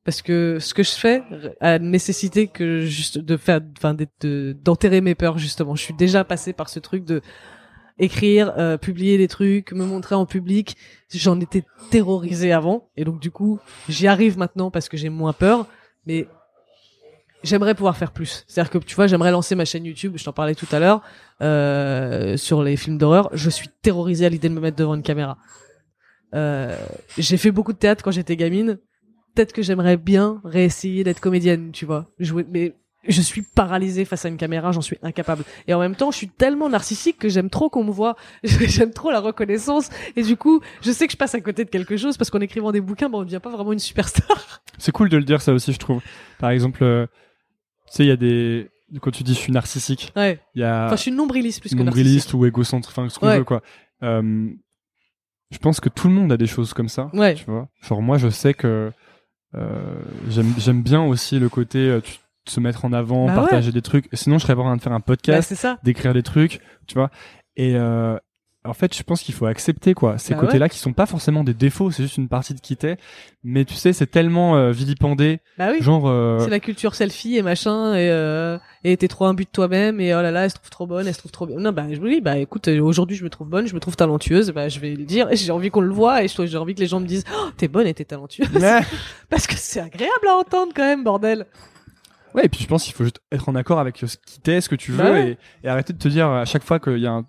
Parce que ce que je fais a nécessité que juste de faire, enfin, d'enterrer mes peurs justement. Je suis déjà passé par ce truc de écrire, euh, publier des trucs, me montrer en public. J'en étais terrorisé avant, et donc du coup, j'y arrive maintenant parce que j'ai moins peur. Mais j'aimerais pouvoir faire plus. C'est-à-dire que tu vois, j'aimerais lancer ma chaîne YouTube. Je t'en parlais tout à l'heure euh, sur les films d'horreur. Je suis terrorisé à l'idée de me mettre devant une caméra. Euh, j'ai fait beaucoup de théâtre quand j'étais gamine. Peut-être que j'aimerais bien réessayer d'être comédienne, tu vois. Jouer, mais je suis paralysée face à une caméra, j'en suis incapable. Et en même temps, je suis tellement narcissique que j'aime trop qu'on me voit, j'aime trop la reconnaissance. Et du coup, je sais que je passe à côté de quelque chose parce qu'en écrivant des bouquins, ben, on ne devient pas vraiment une superstar. C'est cool de le dire ça aussi, je trouve. Par exemple, euh, tu sais, il y a des quand tu dis je suis narcissique, ouais. y a enfin je suis nombriliste plus que nombriliste ou égocentrique, enfin ce qu'on veut quoi. Euh, je pense que tout le monde a des choses comme ça. Ouais. Tu vois. Genre moi, je sais que euh, j'aime bien aussi le côté euh, tu, se mettre en avant, Bah partager ouais. des trucs. Sinon, je serais pas en train de faire un Bah, podcast, ça. d'écrire des trucs, tu vois. Et euh, en fait, je pense qu'il faut accepter quoi ces Bah côtés-là qui sont pas forcément des défauts, c'est juste une partie de qui t'es. Mais tu sais, c'est tellement euh, vilipendé, Bah oui. genre. euh, C'est la culture selfie et machin et euh, et t'es trop un but de toi-même et oh là là elle se trouve trop bonne elle se trouve trop bien non bah je me dis bah écoute euh, aujourd'hui je me trouve bonne je me trouve talentueuse bah je vais le dire et j'ai envie qu'on le voit et j'ai envie que les gens me disent oh, t'es bonne et t'es talentueuse ouais. parce que c'est agréable à entendre quand même bordel Ouais, et puis je pense qu'il faut juste être en accord avec ce qui t'es, ce que tu veux, Bah ouais. et, et arrêter de te dire à chaque fois qu'il y a un.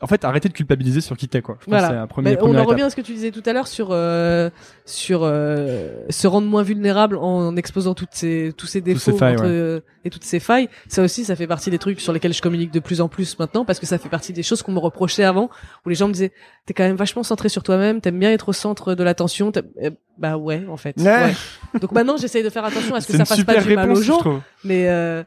En fait, arrêter de culpabiliser sur qui t'es, quoi. Je pense que un premier, Mais on en étape. revient à ce que tu disais tout à l'heure sur euh, sur euh, se rendre moins vulnérable en exposant toutes ces tous ces défauts ces failles, entre- ouais. et toutes ces failles. Ça aussi, ça fait partie des trucs sur lesquels je communique de plus en plus maintenant parce que ça fait partie des choses qu'on me reprochait avant où les gens me disaient t'es quand même vachement centré sur toi-même, t'aimes bien être au centre de l'attention. eh, Bah ouais, en fait. Ouais. Donc maintenant, j'essaye de faire attention à ce que ça fasse pas du mal aux gens, mais euh,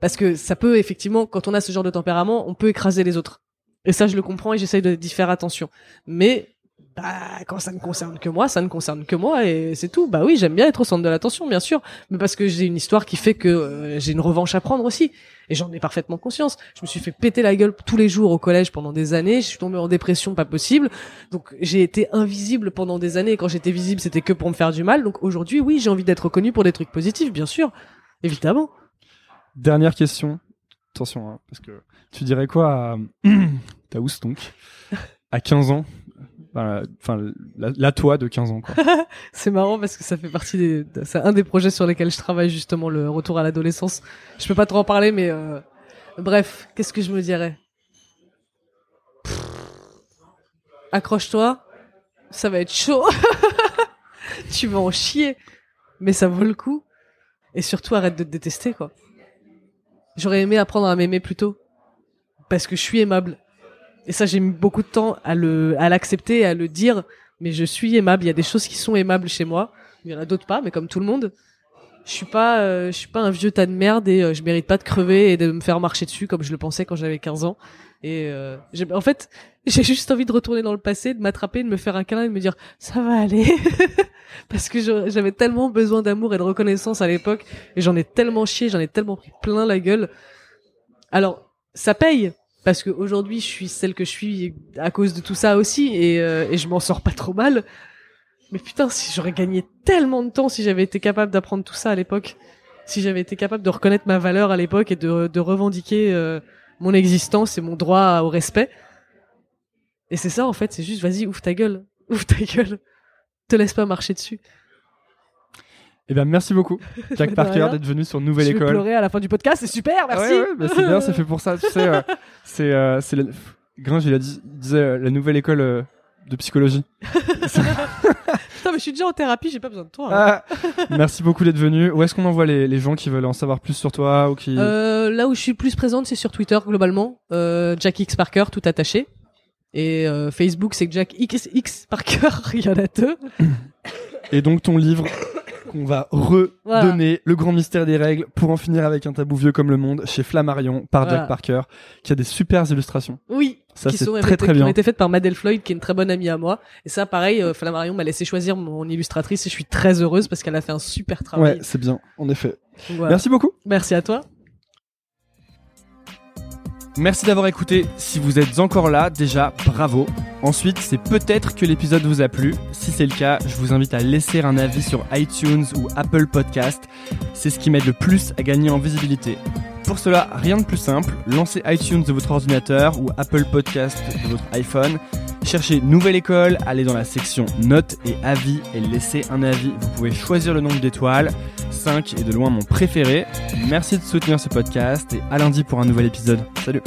parce que ça peut effectivement, quand on a ce genre de tempérament, on peut écraser les autres. Et ça, je le comprends et j'essaye d'y faire attention. Mais bah, quand ça ne concerne que moi, ça ne concerne que moi et c'est tout. Bah oui, j'aime bien être au centre de l'attention, bien sûr, mais parce que j'ai une histoire qui fait que euh, j'ai une revanche à prendre aussi. Et j'en ai parfaitement conscience. Je me suis fait péter la gueule tous les jours au collège pendant des années. Je suis tombé en dépression, pas possible. Donc j'ai été invisible pendant des années. Et quand j'étais visible, c'était que pour me faire du mal. Donc aujourd'hui, oui, j'ai envie d'être reconnu pour des trucs positifs, bien sûr, évidemment. Dernière question. Attention, hein, parce que tu dirais quoi à Taous, donc, à 15 ans? Enfin, la, toi de 15 ans. C'est marrant parce que ça fait partie des, de- c'est un des projets sur lesquels je travaille justement le retour à l'adolescence. Je peux pas trop en parler, mais euh, bref, qu'est-ce que je me dirais? Accroche-toi, ça va être chaud. tu vas en chier, mais ça vaut le coup. Et surtout, arrête de te détester, quoi. J'aurais aimé apprendre à m'aimer plus tôt, parce que je suis aimable. Et ça, j'ai mis beaucoup de temps à le, à l'accepter, à le dire mais je suis aimable. Il y a des choses qui sont aimables chez moi. Il y en a d'autres pas, mais comme tout le monde, je suis pas, euh, je suis pas un vieux tas de merde et euh, je mérite pas de crever et de me faire marcher dessus comme je le pensais quand j'avais 15 ans. Et euh, en fait, j'ai juste envie de retourner dans le passé, de m'attraper, de me faire un câlin et de me dire ça va aller, parce que j'avais tellement besoin d'amour et de reconnaissance à l'époque et j'en ai tellement chié, j'en ai tellement pris plein la gueule. Alors, ça paye parce que aujourd'hui je suis celle que je suis à cause de tout ça aussi et, euh, et je m'en sors pas trop mal. Mais putain, si j'aurais gagné tellement de temps si j'avais été capable d'apprendre tout ça à l'époque, si j'avais été capable de reconnaître ma valeur à l'époque et de, de revendiquer euh, mon existence et mon droit au respect. Et c'est ça en fait, c'est juste vas-y, ouvre ta gueule, ouvre ta gueule, te laisse pas marcher dessus. Eh bien, merci beaucoup, Jack Parker, d'être venu sur Nouvelle je École. pleurer à la fin du podcast, c'est super, merci. Ouais, ouais, bah, c'est bien, c'est fait pour ça. Tu sais, euh, c'est, euh, c'est la... Gringe, il a dit, il disait euh, la nouvelle école euh, de psychologie. Putain, mais je suis déjà en thérapie, j'ai pas besoin de toi. hein. Ah, merci beaucoup d'être venu. Où est-ce qu'on envoie les, les gens qui veulent en savoir plus sur toi ou qui Euh, là où je suis plus présente, c'est sur Twitter globalement. Euh, Jack X Parker, tout attaché. Et euh, Facebook, c'est Jack X, X Parker. Il y en a deux. Et donc ton livre qu'on va redonner, Le grand mystère des règles, pour en finir avec un tabou vieux comme le monde, chez Flammarion, par Voilà. Jack Parker, qui a des super illustrations. Oui. Ça, qui c'est sont très, été- très qui ont été faites par Madeleine Floyd, qui est une très bonne amie à moi. Et ça, pareil, euh, Flammarion m'a laissé choisir mon illustratrice et je suis très heureuse parce qu'elle a fait un super Ouais, travail. c'est bien, en effet. Voilà. Merci beaucoup. Merci à toi. Merci d'avoir écouté. Si vous êtes encore là, déjà, bravo. Ensuite, c'est peut-être que l'épisode vous a plu. Si c'est le cas, je vous invite à laisser un avis sur iTunes ou Apple Podcast. C'est ce qui m'aide le plus à gagner en visibilité. Pour cela, rien de plus simple. Lancez iTunes de votre ordinateur ou Apple Podcast de votre iPhone. Cherchez Nouvelle École, allez dans la section Notes et Avis et laissez un avis. Vous pouvez choisir le nombre d'étoiles. 5 5 est de loin mon préféré. Merci de soutenir ce podcast et à lundi pour un nouvel épisode. Salut